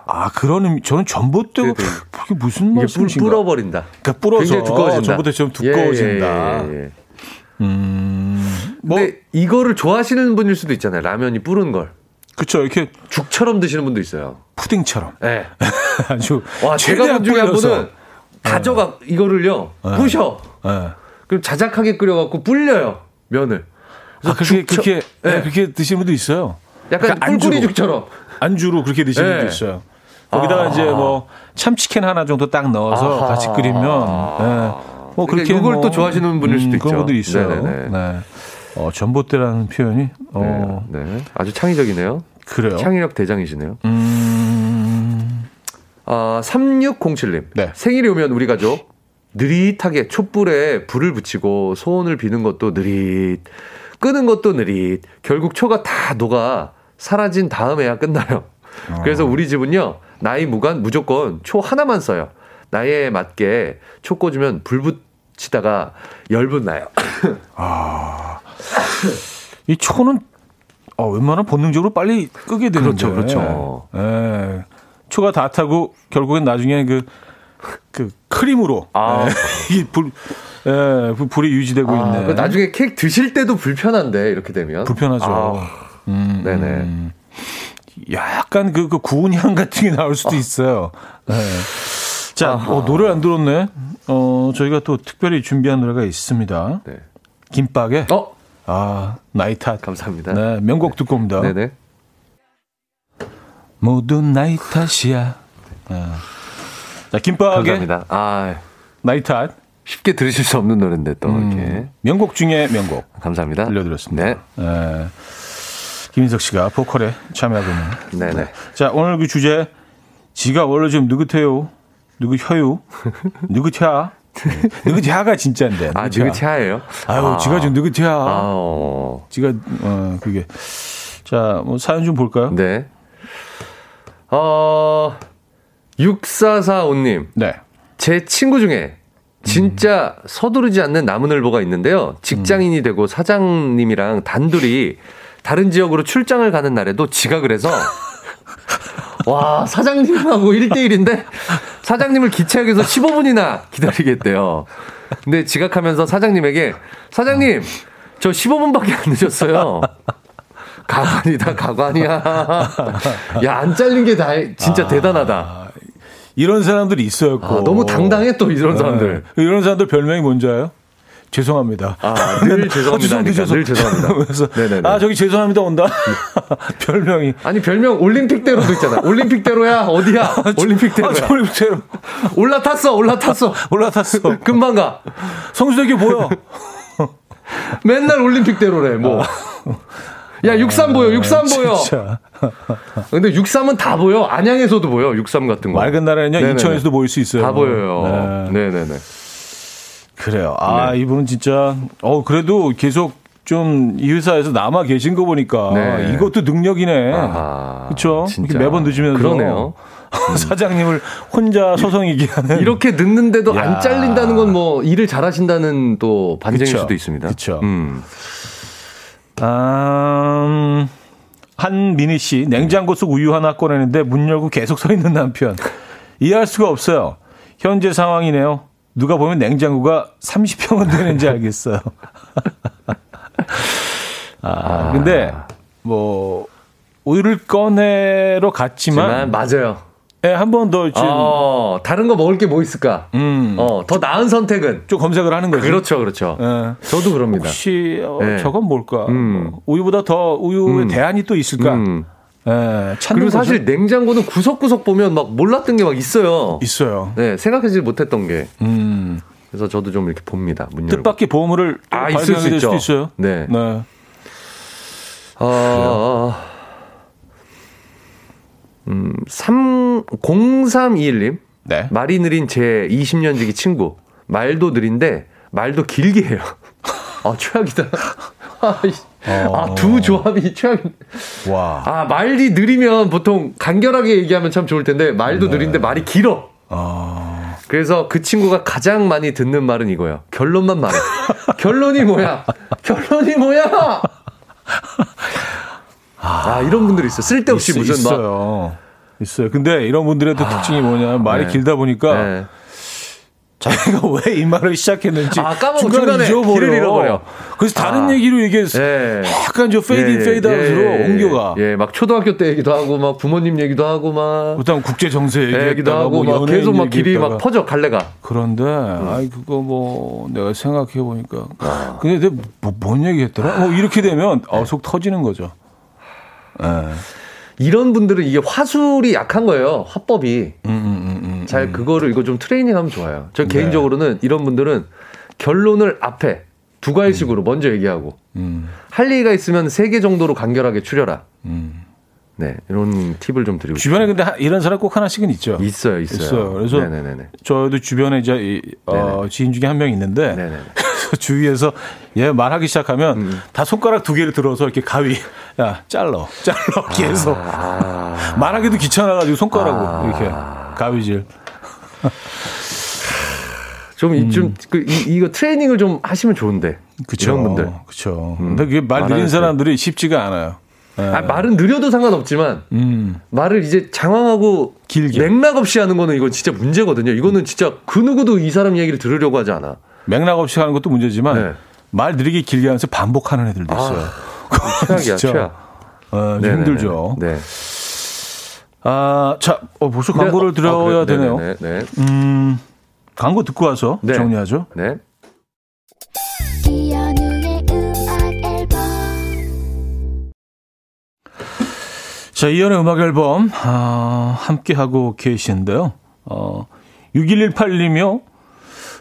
아, 그런 의미, 저는 전봇대가. 그게 무슨 말씀이신가? 불어버린다. 그러니까 불어서 두꺼워진다. 전봇대처럼 예, 두꺼워진다. 예, 예, 예. 음, 뭐, 근데 이거를 좋아하시는 분일 수도 있잖아요. 라면이 불은 걸. 그쵸. 이렇게 죽처럼 드시는 분도 있어요. 푸딩처럼. 예. 아주. 와, 제가 본 중에 한. 분은 가져가 이거를요. 부셔. 예. 그럼 자작하게 끓여 갖고 불려요. 면을. 아, 그렇게, 죽처- 그렇게, 예. 네, 그렇게 드시는 분도 있어요. 약간 그러니까 안주로. 죽처럼. 안주로 그렇게 드시는 네. 분도 있어요. 거기다가 아. 이제 뭐 참치캔 하나 정도 딱 넣어서 아하. 같이 끓이면 예. 뭐 그러니까 그렇게 이걸 뭐, 또 좋아하시는 분일 수도 그런 있죠. 분들이 있어요. 네네네. 네. 어, 전봇대라는 표현이 어, 네, 네. 아주 창의적이네요. 그래요. 창의력 대장이시네요. 음. 아, 3607님. 네. 생일이 오면 우리 가족 느릿하게 촛불에 불을 붙이고 소원을 비는 것도 느릿, 끄는 것도 느릿. 결국 초가 다 녹아 사라진 다음에야 끝나요. 그래서 우리 집은요, 나이 무관 무조건 초 하나만 써요. 나이에 맞게 초 꽂으면 불 붙이다가 열분 나요. 이 초는 어, 웬만하면 본능적으로 빨리 끄게 되는데. 그렇죠, 그렇죠. 예. 초가 다 타고 결국엔 나중에 그, 그 크림으로 아. 예. 이 불, 예, 불- 불이 유지되고 아, 있네. 그 나중에 케이크 드실 때도 불편한데, 이렇게 되면. 불편하죠. 아, 음, 네네. 음. 약간 그, 그 구운 향 같은 게 나올 수도 있어요. 네. 자, 어, 노래 안 들었네. 어, 저희가 또 특별히 준비한 노래가 있습니다. 네. 김밥에, 어? 아, 나이 탓. 감사합니다. 네, 명곡 듣고 옵니다. 네네. 모두 나이 탓이야. 아. 자, 김밥에 감사합니다. 아, 나이 탓. 쉽게 들으실 수 없는 노래인데 또 이렇게. 음, 명곡 중에 명곡 감사합니다. 들려드렸습니다. 네. 네. 김인석 씨가 보컬에 참여하고 있는. 네네. 자, 오늘 그 주제, 지가 원래 좀 느긋해요. 느긋혀요. 느긋해. 느긋해가 진짜인데. 아, 느긋해. 지금 차예요? 아유, 지가 좀 느긋해. 아, 어. 지가, 어, 그게. 자, 뭐 사연 좀 볼까요? 네. 어, 6445님. 네. 제 친구 중에 진짜 서두르지 않는 나무늘보가 있는데요. 직장인이 되고 사장님이랑 단둘이 다른 지역으로 출장을 가는 날에도 지각을 해서 와, 사장님하고 1대1인데 사장님을 기차역에서 15분이나 기다리겠대요. 근데 지각하면서 사장님에게 사장님, 저 15분밖에 안 늦었어요. 가관이다, 가관이야. 야, 안 잘린 게 다, 진짜 대단하다. 이런 사람들이 있어요. 아, 너무 당당해, 또 이런 사람들. 네. 이런 사람들 별명이 뭔지 알아요? 죄송합니다. 아, 늘 죄송합니다. 죄송. 늘 죄송합니다. 그래서 네네네. 아 저기 죄송합니다 온다. 별명이. 아니, 별명 올림픽대로도 있잖아. 올림픽대로야, 어디야? 올림픽대로야. 아, 저 올림픽대로 올라탔어, 올라탔어. 올라탔어. 금방 가. 성수대교 보여. 맨날 올림픽대로래, 뭐. 야, 63 보여, 63 보여. 아, 진짜. 근데 63은 다 보여. 안양에서도 보여, 63 같은 거. 맑은 날에는요 네네네. 인천에서도 보일 수 있어요. 다 보여요. 네. 네네네. 그래요. 아 네. 이분은 진짜 어 그래도 계속 좀 이 회사에서 남아 계신 거 보니까 네. 이것도 능력이네. 그렇죠. 매번 늦으면서 그러네요. 사장님을 혼자 소송이기 하는 이렇게 늦는데도 야. 안 잘린다는 건 뭐 일을 잘하신다는 또 반증일 그쵸. 수도 있습니다. 그쵸. 음. 아, 한민희 씨, 냉장고 속 우유 하나 꺼내는데 문 열고 계속 서 있는 남편. 이해할 수가 없어요. 현재 상황이네요. 누가 보면 냉장고가 30평은 되는지 알겠어요. 아, 근데, 뭐, 우유를 꺼내러 갔지만 맞아요. 예, 한번 더 지금 어, 다른 거 먹을 게 뭐 있을까? 음. 어, 더 나은 선택은 좀 검색을 하는 거죠. 그렇죠, 그렇죠. 예. 저도 그럽니다. 혹시 어, 네. 저건 뭘까? 음. 뭐 우유보다 더 우유의 음. 대안이 또 있을까? 음. 예, 그리고 거죠. 사실 냉장고는 구석구석 보면 막 몰랐던 게 막 있어요. 있어요. 네, 생각하지 못했던 게. 음. 그래서 저도 좀 이렇게 봅니다. 문 열고. 뜻밖의 보물을 또 아, 있을 수 있죠. 있어요. 네. 네. 어, 음, 3, 0321님. 네. 말이 느린 제 20년 지기 친구. 말도 느린데 말도 길게 해요. 아, 최악이다. 아, 이- 아, 두 조합이 최악. 와. 아, 말이 느리면 보통 간결하게 얘기하면 참 좋을 텐데 말도 느린데 말이 길어. 아. 그래서 그 친구가 가장 많이 듣는 말은 이거예요. 결론만 말해. 결론이 뭐야? 결론이 뭐야? 아, 이런 분들이 있어. 쓸데없이 있, 무슨 막. 있어요. 있어요. 근데 이런 분들의 또 특징이 뭐냐면 말이 네. 길다 보니까 네. 자기가 왜 이 말을 시작했는지 아, 까먹어. 중간에, 중간에. 길을 잃어버려. 그래서 다른 아. 얘기로 얘기해서 예. 약간 저 페이드 인 예, 페이드 아웃으로 예, 옮겨가. 예, 막 초등학교 때 얘기도 하고, 막 부모님 얘기도 하고, 막. 그다음 국제 정세 얘기도 얘기했다가 하고, 뭐막 계속 막 길이 얘기했다가. 막 퍼져, 갈래가. 그런데 음. 아이 그거 뭐 내가 생각해 보니까 아. 근데 내가 뭐, 뭔 얘기했더라? 뭐 이렇게 되면 네. 어, 속 터지는 거죠. 예. 이런 분들은 이게 화술이 약한 거예요. 화법이. 음, 음, 음, 음. 잘 그거를 이거 좀 트레이닝하면 좋아요. 저 네. 개인적으로는 이런 분들은 결론을 앞에 두 가지식으로 먼저 얘기하고 음, 할 얘기가 있으면 세 개 정도로 간결하게 추려라. 음. 네, 이런 팁을 좀 드리고 주변에 근데 하- 이런 사람 꼭 하나씩은 있죠. 싶어요. 있어요, 있어요. 있어요. 그래서 네네네. 저도 주변에 이제 이, 어, 지인 중에 한 명 있는데. 주위에서 얘 말하기 시작하면 음. 다 손가락 두 개를 들어서 이렇게 가위 야 잘라 잘라 계속 아, 말하기도 귀찮아가지고 손가락으로 아. 이렇게 가위질. 좀, 이- 좀, 그, 이, 이거 트레이닝을 좀 하시면 좋은데. 그쵸. 이런 분들. 그쵸. 음. 근데 그게 말 느린 사람들이 쉽지가 않아요. 예. 아, 말은 느려도 상관없지만, 음. 말을 이제 장황하고 길게. 맥락 없이 하는 거는 이건 진짜 문제거든요. 이거는 진짜 그 누구도 이 사람 얘기를 들으려고 하지 않아. 맥락 없이 하는 것도 문제지만 네. 말 느리게 길게 하면서 반복하는 애들도 있어요. 최악이야, 진짜, 최악. 어. 힘들죠. 네. 아, 자, 어, 벌써 광고를 네, 드려야 아, 그래, 되네요. 네네네, 네. 음, 광고 듣고 와서 네. 정리하죠. 네. 자, 이연의 음악 앨범, 아, 함께하고 계신데요. 어, 6118님이요.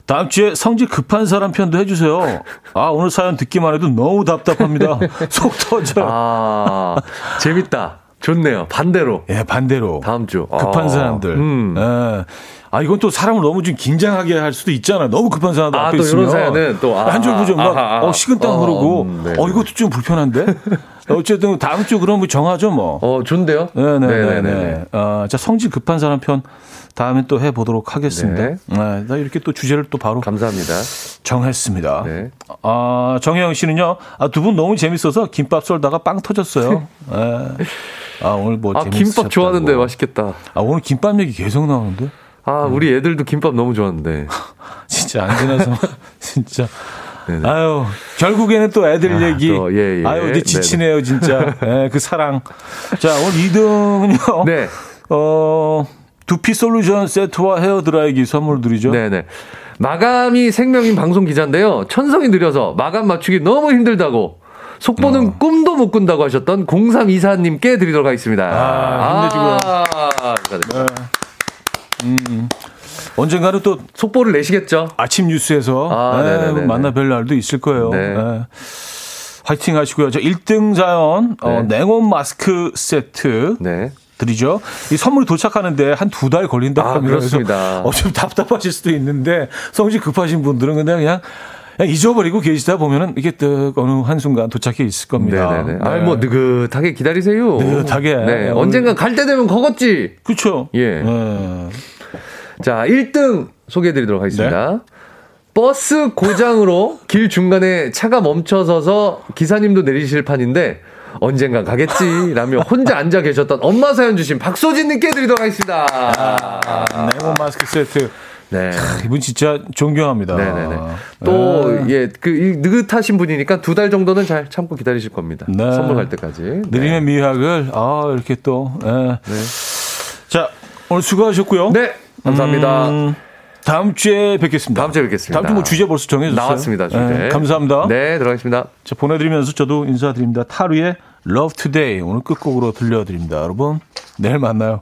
다음 주에 성질 급한 사람 편도 해주세요. 아, 오늘 사연 듣기만 해도 너무 답답합니다. 속 터져. 아, 재밌다. 좋네요. 반대로. 예, 반대로. 다음 주. 급한 아, 사람들. 음. 예. 아, 이건 또 사람을 너무 좀 긴장하게 할 수도 있잖아요. 너무 급한 사람도 아, 앞에 또 있으면. 이런 사연은 또, 아, 한줄부절 막, 아, 아, 어, 식은땀 어, 흐르고, 음, 네. 어, 이것도 좀 불편한데? 어쨌든 다음 주 그럼 뭐 정하죠, 뭐. 어, 좋은데요? 네네네. 아, 자, 성질 급한 사람 편 다음에 또 해보도록 하겠습니다. 네. 네. 나 이렇게 또 주제를 또 바로 감사합니다. 정했습니다. 네. 아, 정혜영 씨는요, 아, 두 분 너무 재밌어서 김밥 썰다가 빵 터졌어요. 네. 아, 오늘 뭐 아. 김밥 좋아하는데 맛있겠다. 아, 오늘 김밥 얘기 계속 나오는데? 아, 우리 애들도 김밥 너무 좋아하는데. 진짜 안 지나서, 진짜. 네네. 아유, 결국에는 또 애들 아, 얘기. 또, 예, 예. 아유, 이제 지치네요, 진짜. 예, 그 사랑. 자, 오늘 2등은요. 네. 어, 두피 솔루션 세트와 헤어 드라이기 선물 드리죠. 네네. 마감이 생명인 방송 기자인데요. 천성이 느려서 마감 맞추기 너무 힘들다고. 속보는 어. 꿈도 못 꾼다고 하셨던 0324님께 드리도록 하겠습니다. 아, 힘내시고요. 아, 축 하드립니다. 언젠가는 또 속보를 내시겠죠? 아침 뉴스에서 아, 네. 만나 뵐 날도 있을 거예요. 네. 네. 화이팅 하시고요. 저 1등 자연 어, 네. 냉온 마스크 세트 네. 드리죠. 이 선물이 도착하는데 한 두 달 걸린다고 아, 합니다. 그렇습니다. 어, 좀 답답하실 수도 있는데 성질 급하신 분들은 그냥 그냥 잊어버리고 계시다 보면은 이게 또 어느 한 순간 도착해 있을 겁니다. 네네네. 아니, 뭐, 느긋하게 기다리세요. 느긋하게. 네. 언젠가 갈 때 되면 거겠지. 그렇죠. 예. 네. 자, 1등 소개해 드리도록 하겠습니다. 네. 버스 고장으로 길 중간에 차가 멈춰서서 기사님도 내리실 판인데 언젠가 가겠지 라며 혼자 앉아 계셨던 엄마 사연 주신 박소진님께 드리도록 하겠습니다. 냉온 마스크 세트 네. 이분 진짜 존경합니다. 네네네. 또, 네. 예, 그, 이 느긋하신 분이니까 두 달 정도는 잘 참고 기다리실 겁니다. 네. 선물 갈 때까지. 네. 느림의 미학을 아 이렇게 또. 예. 네. 자 오늘 수고하셨고요. 네, 감사합니다. 음, 다음 주에 뵙겠습니다. 다음 주에 뵙겠습니다. 다음 주 뭐 주제 벌써 정해졌어요. 나왔습니다, 주제. 네, 감사합니다. 네, 들어가겠습니다. 자, 보내드리면서 저도 인사드립니다. 타루의 Love Today 오늘 끝곡으로 들려드립니다. 여러분 내일 만나요.